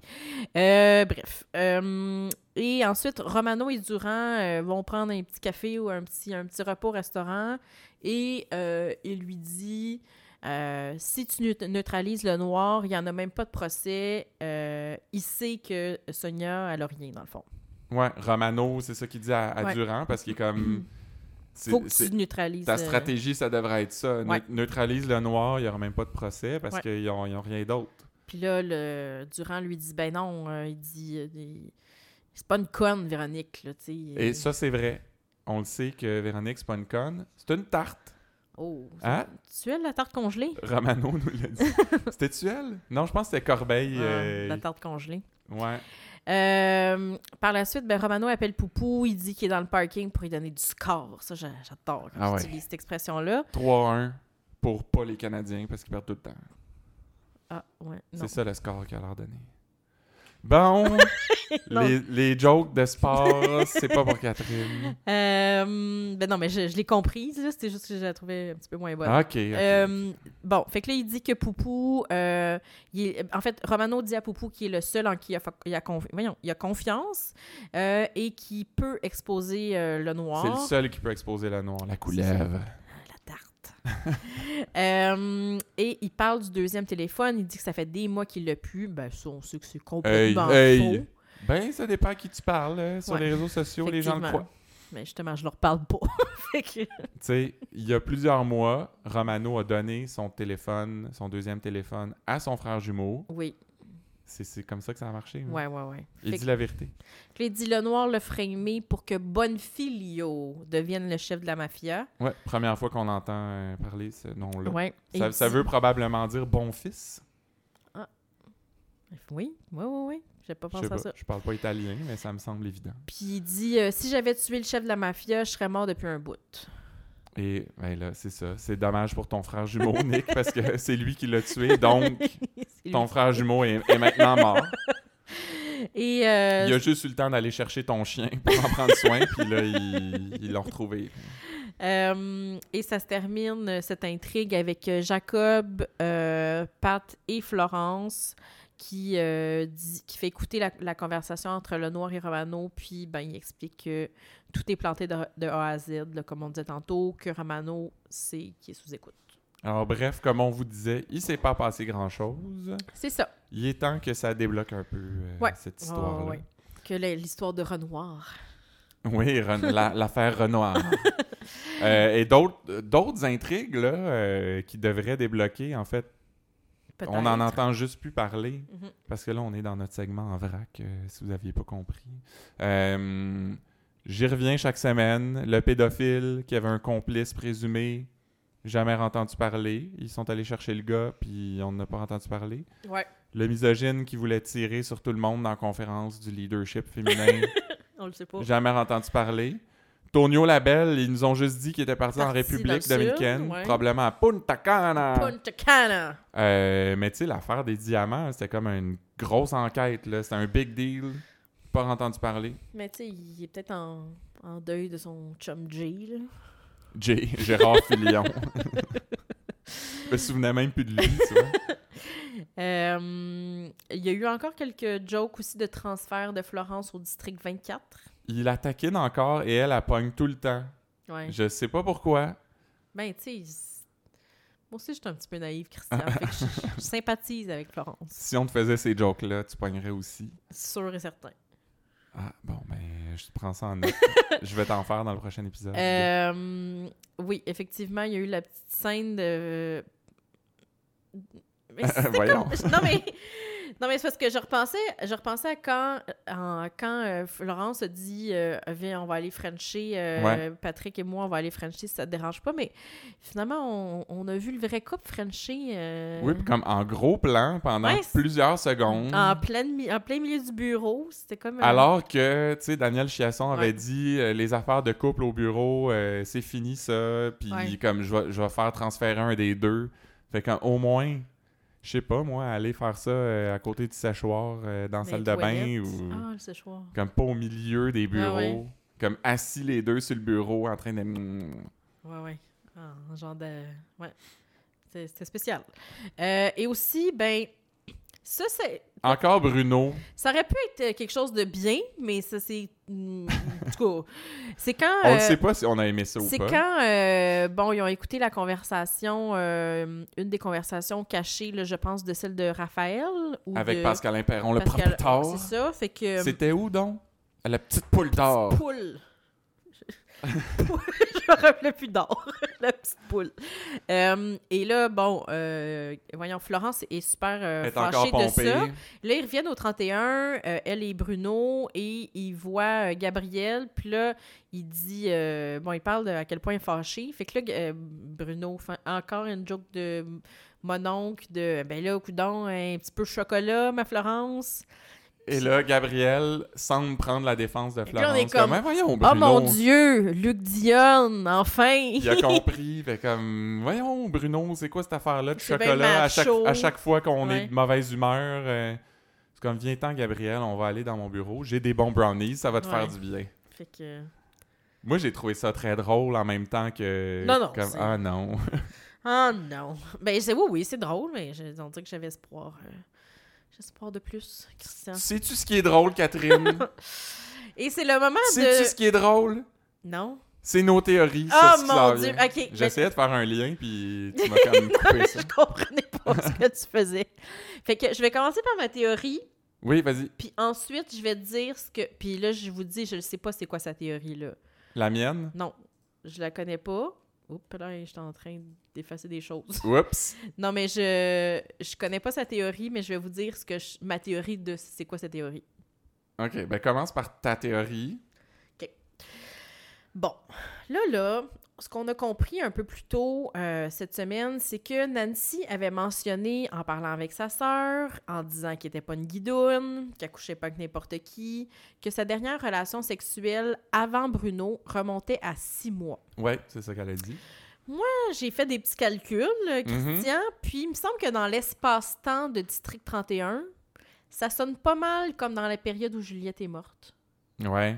Euh, bref. Euh, et ensuite, Romano et Durand euh, vont prendre un petit café ou un petit, un petit repas au restaurant et euh, il lui dit... euh, si tu neut- neutralises le noir, il n'y en a même pas de procès. Euh, il sait que Sonia, elle a rien, dans le fond. Ouais, Romano, c'est ça qu'il dit à, à Ouais. Durand parce qu'il est comme. Faut que tu neutralises... Ta stratégie, ça devrait être ça. Ouais. neutralise le noir, il n'y aura même pas de procès parce Ouais. qu'ils n'ont ont rien d'autre. Puis là, le Durand lui dit ben non, euh, il dit il- c'est pas une conne Véronique là. Et ça, c'est vrai. On le sait que Véronique, c'est pas une conne. C'est une tarte. Oh, Hein? tu es la tarte congelée Romano nous l'a dit. C'était-tu elle? Non, je pense que c'était Corbeil. Ah, euh, La tarte congelée. Ouais. Euh, par la suite, ben, Romano appelle Poupou. Il dit qu'il est dans le parking pour lui donner du score. Ça, j'a- j'adore quand Ah ouais. j'utilise cette expression-là. 3-1 pour pas les Canadiens parce qu'ils perdent tout le temps. Ah, ouais. Non. C'est ça le score qu'elle a leur donné. Bon. les, les jokes de sport, c'est pas pour Catherine. Euh, ben non, mais je, je l'ai comprise. là. C'était juste que je la trouvais un petit peu moins bonne. Ok. ok. Euh, bon, fait que là, il dit que Poupou. euh, il est- en fait, Romano dit à Poupou qu'il est le seul en qui il a, fa- il a, confi- voyons, il a confiance et qui peut exposer le noir. C'est le seul qui peut exposer la noire, la couleuvre. La tarte. Euh, et il parle du deuxième téléphone. Il dit que ça fait des mois qu'il l'a plus. Ben, ça, on sait que c'est complètement Hey, faux. Ben, ça dépend à qui tu parles. euh, Sur Ouais. les réseaux sociaux, les gens le croient. Mais justement, je leur parle pas. Que- Tu sais, il y a plusieurs mois, Romano a donné son téléphone, son deuxième téléphone, à son frère jumeau. Oui, C'est comme ça que ça a marché. ouais, ouais, ouais. Il Fait dit la vérité. que- il dit le noir le framé pour que Bonfilio devienne le chef de la mafia. Ouais, première fois qu'on entend euh, parler ce nom-là. Ouais. Ça, il ça dit- veut probablement dire bon fils. Oui, oui, oui, oui. J'ai pas Je pensé sais à pas, ça. je parle pas italien, mais ça me semble évident. Puis il dit euh, si j'avais tué le chef de la mafia, je serais mort depuis un bout. Et ben là, c'est ça. C'est dommage pour ton frère jumeau, Nick, parce que c'est lui qui l'a tué. Donc, ton frère jumeau est, est maintenant mort. Et euh, Il a juste eu le temps d'aller chercher ton chien pour en prendre soin, puis là, ils l'ont retrouvé. Euh, et ça se termine, cette intrigue, avec Jacob, euh, Pat et Florence qui, euh, dit, qui fait écouter la, la conversation entre le noir et Romano, puis ben, il explique que tout est planté de, de A à Z, là, comme on disait tantôt, que Romano, c'est qui est sous écoute. Alors, bref, comme on vous disait, il s'est pas passé grand-chose. C'est ça. Il est temps que ça débloque un peu euh, Ouais. cette histoire-là. ouais. Que l'histoire de Renoir. Oui, l'affaire Renoir. Euh, et d'autres intrigues là, euh, qui devraient débloquer, en fait. On n'en entend juste plus parler. Mhm. Parce que là, on est dans notre segment en vrac, euh, si vous n'aviez pas compris. Euh, J'y reviens chaque semaine. Le pédophile qui avait un complice présumé, jamais entendu parler. Ils sont allés chercher le gars, puis on n'a pas entendu parler. Ouais, Le misogyne qui voulait tirer sur tout le monde dans la conférence du leadership féminin, on le sait pas. jamais entendu parler. Tonio Labelle, ils nous ont juste dit qu'il était parti, en République dominicaine, ouais. probablement à Punta Cana. Punta Cana! Euh, mais tu sais, l'affaire des diamants, c'était comme une grosse enquête. là. C'était un big deal. Pas entendu parler. Mais tu sais, il est peut-être en, en deuil de son chum Jay, là. Jay, Gérard Filion. Je me souvenais même plus de lui, tu vois. Euh, il y a eu encore quelques jokes aussi de transfert de Florence au district 24. Il la taquine encore et elle, elle pogne tout le temps. Ouais. Je sais pas pourquoi. Ben, tu sais, moi aussi, j'étais un petit peu naïve, Christian. fait que je, je sympathise avec Florence. Si on te faisait ces jokes-là, tu pognerais aussi. Sûr et certain. Ah, bon, ben, je te prends ça en note. je vais t'en faire dans le prochain épisode. Euh, oui, effectivement, il y a eu la petite scène de. Mais Voyons. comme- Non, mais. Non, mais c'est parce que je repensais, je repensais à quand, quand euh, Florence a dit euh, Viens, on va aller Frencher, euh, Ouais. Patrick et moi, on va aller Frencher si ça te dérange pas. Mais finalement, on, on a vu le vrai couple Frencher euh, Oui, comme en gros plan pendant Ouais, plusieurs secondes. en, plein milieu du bureau. C'était comme. Alors que, tu sais, Daniel Chiasson avait Ouais. dit les affaires de couple au bureau, c'est fini ça. Puis comme je vais, je vais faire transférer un des deux. Fait qu'au moins, je sais pas, moi, aller faire ça euh, à côté du séchoir euh, dans la salle de bain ou Ah, le séchoir. comme pas au milieu des bureaux. Ah ouais. Comme assis les deux sur le bureau en train de. Ouais, ouais. Ah, un genre de. Ouais. C'était spécial. Euh, et aussi, ben, ça, c'est. Encore Bruno. Ça aurait pu être euh, quelque chose de bien, mais ça, c'est. En tout cas, c'est quand. On ne euh, sait pas si on a aimé ça ou c'est pas. quand, euh, bon, ils ont écouté la conversation, euh, une des conversations cachées, là, je pense, de celle de Raphaël. Ou Avec de Pascalin Perron, le Pascal- propriétaire. C'est ça, fait que. C'était où donc? La petite poule d'or. Poule. Je me rappelais plus d'or. la petite poule. Euh, et là, bon, euh, voyons, Florence est super euh, fâchée de pompée. ça. Là, ils reviennent au 31, euh, elle et Bruno, et ils voient Gabriel. Puis là, il dit, bon, il parle de à quel point il est fâché. Fait que là, Bruno fait encore une joke de mon oncle, de, ben là, coudon, un petit peu chocolat, ma Florence. Et là, Gabriel semble prendre la défense de là, on est Florence. comme, Mais voyons, Oh Bruno. mon Dieu, Luc Dion, enfin! Il a compris. fait comme, voyons, Bruno, c'est quoi cette affaire-là de chocolat? À chaque, macho. à chaque fois qu'on Ouais. est de mauvaise humeur? euh, c'est comme, viens-t'en, Gabriel, on va aller dans mon bureau. J'ai des bons brownies, ça va te Ouais. faire du bien. Fait que... Moi, j'ai trouvé ça très drôle en même temps que. Non, non, comme, ah non. Ah non. Ben, c'est oui, oui, c'est drôle, mais on dirait que j'avais espoir. euh, espoir de plus, Christian. Sais-tu ce qui est drôle, Catherine? Et c'est le moment Sais-tu de... ce qui est drôle? Non? C'est nos théories. Oh sur ce mon. Dieu, J'essayais de faire un lien, puis tu m'as quand même coupé ça. je comprenais pas ce que tu faisais. Fait que je vais commencer par ma théorie, Oui, vas-y. puis ensuite, je vais te dire ce que... Puis là, je vous dis, je ne sais pas c'est quoi sa théorie, là. La mienne? Non, je la connais pas. Oups, là, je suis en train d'effacer des choses. Oups. Non, mais je je connais pas sa théorie, mais je vais vous dire ce que je- ma théorie de c'est quoi sa théorie. OK, ben commence par ta théorie. Bon, là, là, ce qu'on a compris un peu plus tôt euh, cette semaine, c'est que Nancy avait mentionné, en parlant avec sa sœur, en disant qu'elle n'était pas une guidoune, qu'elle couchait pas avec n'importe qui, que sa dernière relation sexuelle avant Bruno remontait à six mois. Ouais, c'est ça qu'elle a dit. J'ai fait des petits calculs, euh, Christian, puis il me semble que dans l'espace-temps de District 31, ça sonne pas mal comme dans la période où Juliette est morte. Ouais.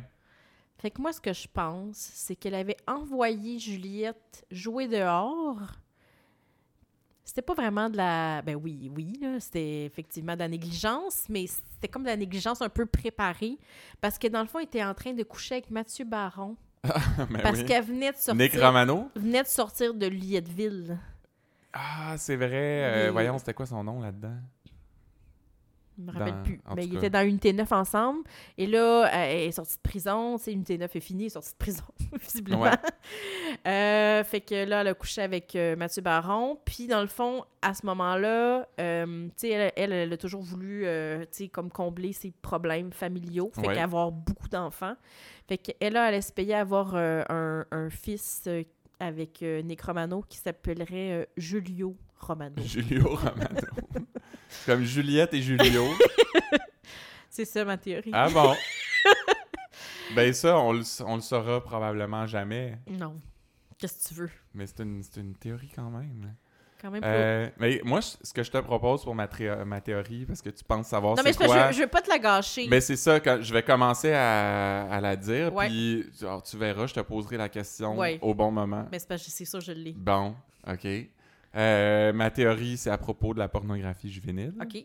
Fait que moi, ce que je pense, c'est qu'elle avait envoyé Juliette jouer dehors. C'était pas vraiment de la. Ben oui, oui, c'était effectivement de la négligence, mais c'était comme de la négligence un peu préparée. Parce que dans le fond, elle était en train de coucher avec Mathieu Baron. Ben Parce oui. qu'elle venait de sortir. Nick Romano? venait de sortir de Lietteville. Ah, c'est vrai. Euh, Voyons, c'était quoi son nom là-dedans? Je me rappelle Dans- plus. Mais tout ils étaient dans Unité 9 ensemble. Et là, elle est sortie de prison. Tu sais, Unité 9 est finie, elle est sortie de prison, visiblement. Ouais. Euh, fait que là, elle a couché avec euh, Mathieu Baron. Puis, dans le fond, à ce moment-là, euh, tu sais, elle, elle, elle a toujours voulu, euh, tu sais, comme combler ses problèmes familiaux. Fait Ouais. qu'avoir beaucoup d'enfants. Fait qu'elle, là, elle espérait avoir euh, un, un fils euh, avec euh, Nick Romano qui s'appellerait euh, Julio Romano. Julio Romano. Comme Juliette et Julio. C'est ça ma théorie. ah bon? ben ça, on le, on le saura probablement jamais. Non. Qu'est-ce que tu veux? Mais c'est une, c'est une théorie quand même. Quand même. Euh, mais moi, je- ce que je te propose pour ma, théorie, parce que tu penses savoir non, mais c'est que quoi... je, je veux pas te la gâcher. Mais c'est ça, quand je vais commencer à, à la dire, Ouais. puis alors, tu verras, je te poserai la question Ouais. au bon moment. Mais c'est parce que c'est sûr, je l'ai. Bon, OK. Euh, ma théorie, c'est à propos de la pornographie juvénile. OK.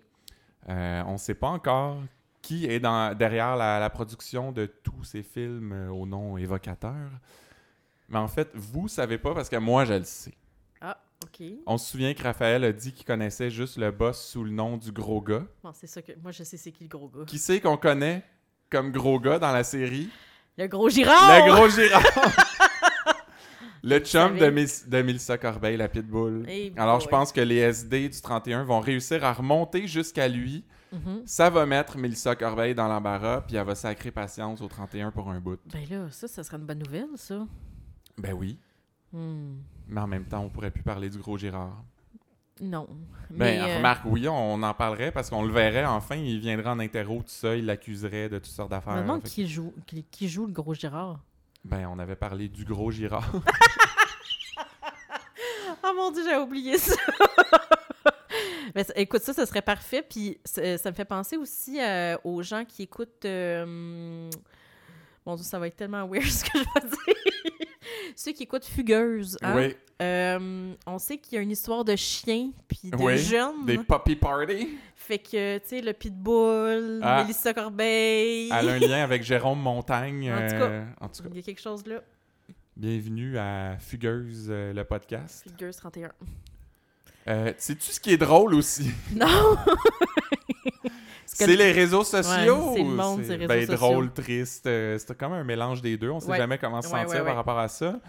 Euh, on ne sait pas encore qui est dans, derrière la, la production de tous ces films euh, au nom évocateur. Mais en fait, vous savez pas parce que moi, je le sais. Ah, OK. On se souvient que Raphaël a dit qu'il connaissait juste le boss sous le nom du gros gars. Bon, c'est ça que... Moi, je sais c'est qui le gros gars. Qui c'est qu'on connaît comme gros gars dans la série? Le gros Girard! Le gros Girard! le chum de, Mélissa Corbeil, la pitbull. Hey Alors, je pense que les SD du 31 vont réussir à remonter jusqu'à lui. Mhm. Ça va mettre Mélissa Corbeil dans l'embarras, puis elle va sacrer patience au 31 pour un bout. Ben là, ça, ça serait une bonne nouvelle, ça. Ben oui. Hmm. Mais en même temps, on pourrait plus parler du gros Girard. Non. Ben, Mais, euh, remarque, oui, on en parlerait parce qu'on le verrait enfin. Il viendrait en interro, tout ça. Il l'accuserait de toutes sortes je d'affaires. me demande qui joue, qui, qui joue le gros Girard. Ben, on avait parlé du gros Girard. Oh mon Dieu, j'ai oublié ça! Mais écoute, ça, ça serait parfait. Puis ça, ça me fait penser aussi euh, aux gens qui écoutent. euh, Mon Dieu, ça va être tellement weird ce que je vais dire. Ceux qui écoutent Fugueuse. hein? Oui, Euh, on sait qu'il y a une histoire de chien puis de Oui, jeunes. des puppy party. Fait que, tu sais, le Pitbull, Ah. Mélissa Corbeil. Elle a un lien avec Jérôme Montagne. En tout euh, en tout cas, Il y a quelque chose là. bienvenue à Fugueuse, euh, le podcast. Fugueuse 31. Euh, Sais-tu ce qui est drôle aussi? Non! C'est les réseaux sociaux. c'est le ou monde c'est- des réseaux ben, sociaux. drôle, triste. euh, c'est comme un mélange des deux. On sait Ouais. jamais comment se Ouais, sentir ouais, ouais. par rapport à ça.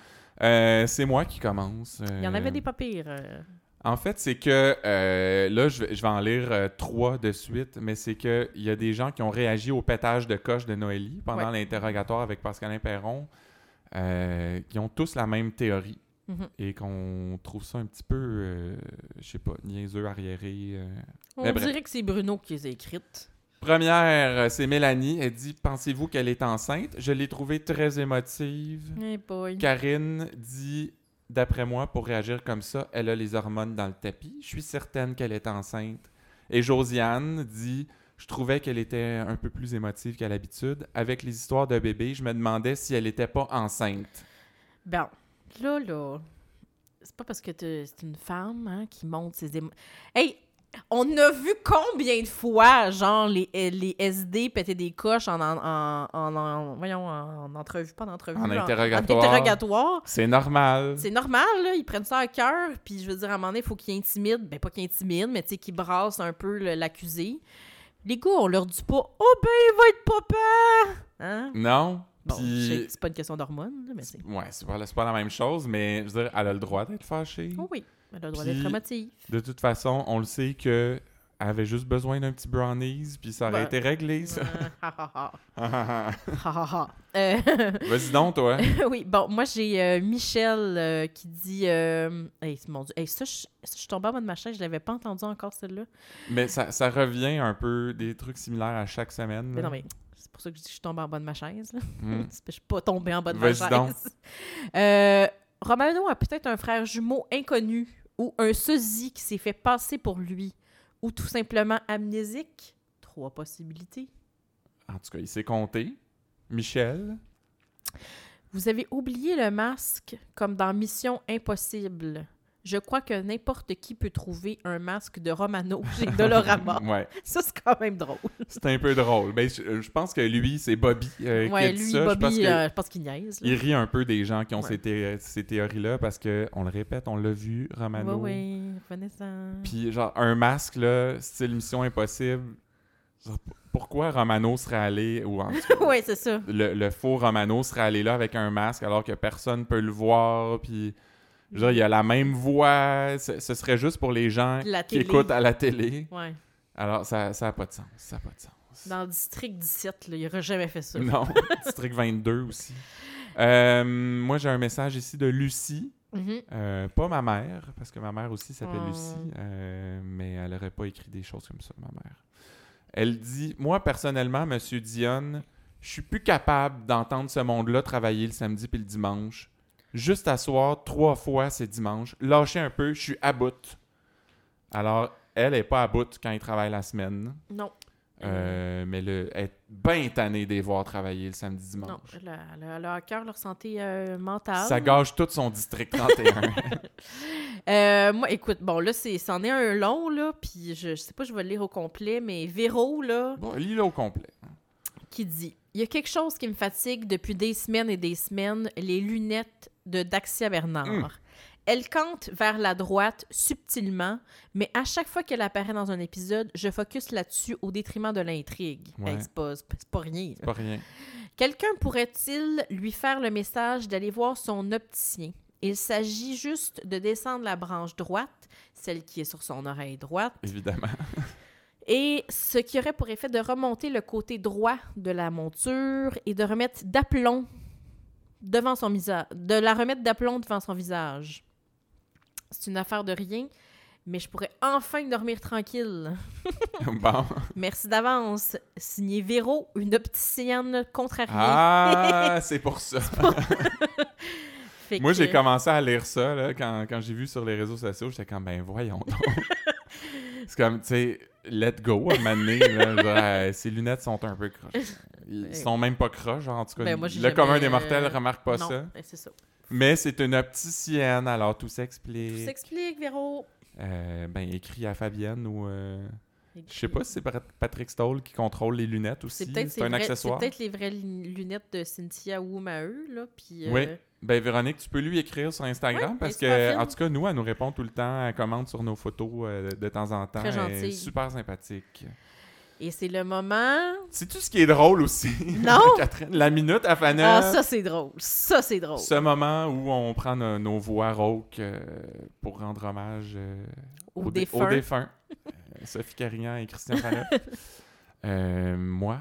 Euh, c'est moi qui commence. Il y en euh, avait des pas pires. euh. En fait, c'est que euh, là, je vais, je vais en lire euh, trois de suite, mais c'est que il y a des gens qui ont réagi au pétage de coche de Noélie pendant Ouais. l'interrogatoire avec Pascalin Perron, euh, qui ont tous la même théorie Mhm. et qu'on trouve ça un petit peu, euh, je sais pas, niaiseux, arriéré. euh. On dirait que c'est Bruno qui les a écrites. Première, c'est Mélanie. Elle dit Pensez-vous qu'elle est enceinte? Je l'ai trouvée très émotive. Hey boy. Karine dit D'après moi, pour réagir comme ça, elle a les hormones dans le tapis. Je suis certaine qu'elle est enceinte. Et Josiane dit Je trouvais qu'elle était un peu plus émotive qu'à l'habitude. Avec les histoires de bébé, je me demandais si elle n'était pas enceinte. Bon, là, là, c'est pas parce que t'es- c'est une femme hein, qui monte ses émotions. Hey, on a vu combien de fois, genre, les, les SD péter des coches en, en, en, voyons, en entrevue, pas en entrevue, En interrogatoire. C'est normal. C'est normal, là, ils prennent ça à cœur, puis je veux dire, à un moment donné, il faut qu'ils intimident, ben pas qu'ils intimident, mais tu sais, qu'ils brassent un peu l'accusé. Les gars, on leur dit pas « Oh ben, il va être papa! » Hein? Non. Bon, Puis. c'est pas une question d'hormones, mais c'est... Ouais, c'est pas, pas la même chose, mais je veux dire, elle a le droit d'être fâchée. Oh oui, elle a le droit d'être. De toute façon, on le sait que elle avait juste besoin d'un petit brownies, puis ça aurait Ben, été réglé, ça. Euh, Vas-y donc, toi. oui, bon, moi, j'ai euh, Michel euh, qui dit... Euh... Hey, mon Dieu, hey, ça, je ça, je suis tombée en bas de ma chaise, je l'avais pas entendu encore, celle-là. Mais ça, ça revient un peu des trucs similaires à chaque semaine. Mais non, mais c'est pour ça que je dis que je suis tombée en bas de ma chaise, là. Que Je suis pas tombée en bas de ma Vas-y chaise. donc. Romano a peut-être un frère jumeau inconnu ou un sosie qui s'est fait passer pour lui ou tout simplement amnésique? Trois possibilités. En tout cas, il s'est compté. Michel? Vous avez oublié le masque comme dans Mission Impossible. Je crois que n'importe qui peut trouver un masque de Romano chez Dolorama. ouais, Ça, c'est quand même drôle. c'est un peu drôle. Ben, je, je pense que lui, c'est Bobby euh, qui a dit lui, ça. je pense Bobby, euh, je pense qu'il niaise. là. Il rit un peu des gens qui ont Ouais. ces, thé- ces théories-là parce que, on le répète, on l'a vu, Romano. Oui, oui, revenez-en. Puis, genre, un masque, là, style Mission Impossible. genre, pourquoi Romano serait allé, ou en oui, c'est ça. le, le faux Romano serait allé là avec un masque alors que personne peut le voir, puis. Je veux dire, il a la même voix. Ce, ce serait juste pour les gens La qui télé. écoutent à la télé. Ouais. Alors, ça n'a pas de sens. Ça n'a pas de sens. Dans le district 17, là, il n'aurait jamais fait ça. Non. District 22 aussi. Euh, moi, j'ai un message ici de Lucie. Mhm. Euh, pas ma mère, parce que ma mère aussi s'appelle Oh. Lucie, euh, mais elle n'aurait pas écrit des choses comme ça, ma mère. Elle dit Moi, personnellement, Monsieur Dionne, je suis plus capable d'entendre ce monde-là travailler le samedi puis le dimanche. Juste à soir, trois fois c'est dimanche. Lâchez un peu, je suis à bout. Alors, elle est pas à bout quand il travaille la semaine, Non. euh, mais le, elle est bien tannée de les voir travailler le samedi dimanche. Non, elle a à cœur leur santé euh, mentale. Ça gâche tout son district 31. Euh, moi, écoute, bon, là, c'est, c'en est un long, là, puis je, je sais pas, je vais le lire au complet, mais Véro, là, bon, lis-le au complet. qui dit « Il y a quelque chose qui me fatigue depuis des semaines et des semaines, les lunettes de Daxia Bernard. Mm. Elle cante vers la droite subtilement, mais à chaque fois qu'elle apparaît dans un épisode, je focus là-dessus au détriment de l'intrigue. Ouais. Hey, c'est, pas, c'est pas- c'est pas rien. Pas rien. Quelqu'un pourrait-il lui faire le message d'aller voir son opticien? Il s'agit juste de descendre la branche droite, celle qui est sur son oreille droite, Évidemment. et ce qui aurait pour effet de remonter le côté droit de la monture et de remettre d'aplomb devant son visage, de la remettre d'aplomb devant son visage. C'est une affaire de rien, mais je pourrais enfin dormir tranquille. bon. Merci d'avance. Signé Véro, une opticienne contrariée. Ah, c'est pour ça. Moi, que- j'ai commencé à lire ça là, quand, quand j'ai vu sur les réseaux sociaux. J'étais comme, ben voyons donc. C'est comme, tu sais, let go à genre, euh, ses lunettes sont un peu croches. Ils sont même pas croches, genre, en tout cas. Ben, moi, le jamais, commun des euh, mortels remarque pas non, ça. ben, c'est ça. Mais c'est une opticienne, alors tout Tout s'explique. s'explique, Véro. Euh, ben, écrit à Fabienne ou. euh, Je sais pas si c'est Pat- Patrick Stoll qui contrôle les lunettes aussi. C'est un vrais- accessoire. C'est peut-être les vraies lunettes de Cynthia Woom à eux, là. Puis, euh, Oui. Ben, Véronique, tu peux lui écrire sur Instagram parce que, en tout cas, nous, elle nous répond tout le temps, elle commente sur nos photos euh, de temps en temps. Très Elle est gentille. super sympathique. Et c'est le moment. C'est tout ce qui est drôle aussi? Non! Catherine, la minute à Fana. Ah, ça, c'est drôle. Ça, c'est drôle. Ce moment où on prend no- nos voix rauques euh, pour rendre hommage euh, Au aux, dé- défunt. aux défunts. Sophie Carignan et Christian Faneuf. Moi,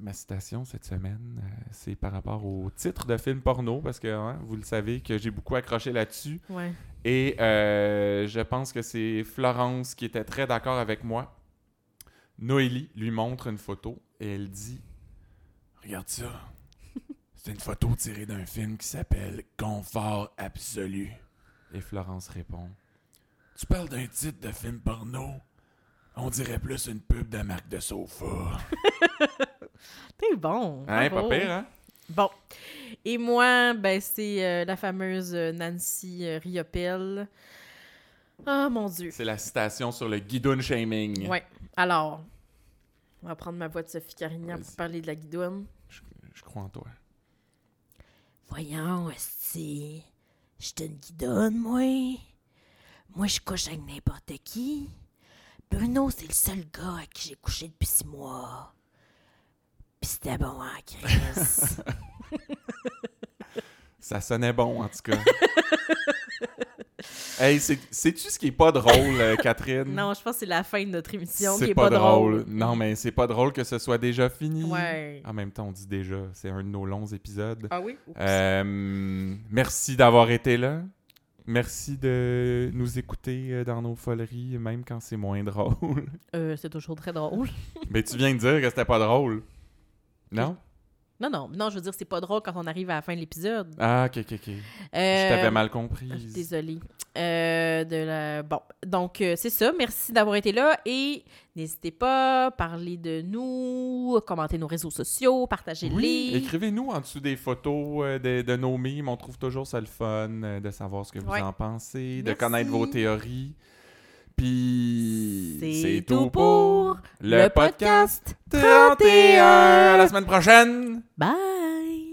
ma citation cette semaine, euh, c'est par rapport au titre de film porno, parce que hein, vous le savez que j'ai beaucoup accroché là-dessus. Ouais. Et euh, je pense que c'est Florence qui était très d'accord avec moi. Noélie lui montre une photo et elle dit Regarde ça. C'est une photo tirée d'un film qui s'appelle Confort absolu. Et Florence répond Tu parles d'un titre de film porno? On dirait plus une pub de marque de sofa. T'es bon. Hein, bravo. pas pire, hein? Bon. Et moi, ben, c'est euh, la fameuse euh, Nancy euh, Riopelle. Ah, mon Dieu. C'est la citation sur le guidon shaming. Ouais. Alors, on va prendre ma voix de Sophie Carignan pour parler de la guidoune. Je, je crois en toi. Voyons, esti. J'étais une guidonne, moi. Moi, je couche avec n'importe qui. Bruno, c'est le seul gars avec qui j'ai couché depuis six mois. Pis c'était bon, hein, Chris? Ça sonnait bon, en tout cas. hey, c'est- sais-tu ce qui est pas drôle, euh, Catherine? Non, je pense que c'est la fin de notre émission qui C'est est pas, drôle. Non, mais c'est pas drôle que ce soit déjà fini. Ouais. En même temps, on dit déjà, c'est un de nos longs épisodes. Ah oui? Euh, merci d'avoir été là. Merci de nous écouter euh, dans nos foleries, même quand c'est moins drôle. Euh, c'est toujours très drôle. mais tu viens de dire que c'était pas drôle. Non? Non, non, non, je veux dire, c'est pas drôle quand on arrive à la fin de l'épisode. Ah, ok, ok, ok. Je Euh, t'avais mal comprise. Désolée. Euh, de la... Bon, donc euh, c'est ça. Merci d'avoir été là et n'hésitez pas, parlez de nous, commentez nos réseaux sociaux, partagez-les. Oui, écrivez-nous en dessous des photos de, de nos mimes. On trouve toujours ça le fun de savoir ce que vous Ouais. en pensez, de connaître vos théories. Puis C'est tout pour le podcast 31. À la semaine prochaine! Bye!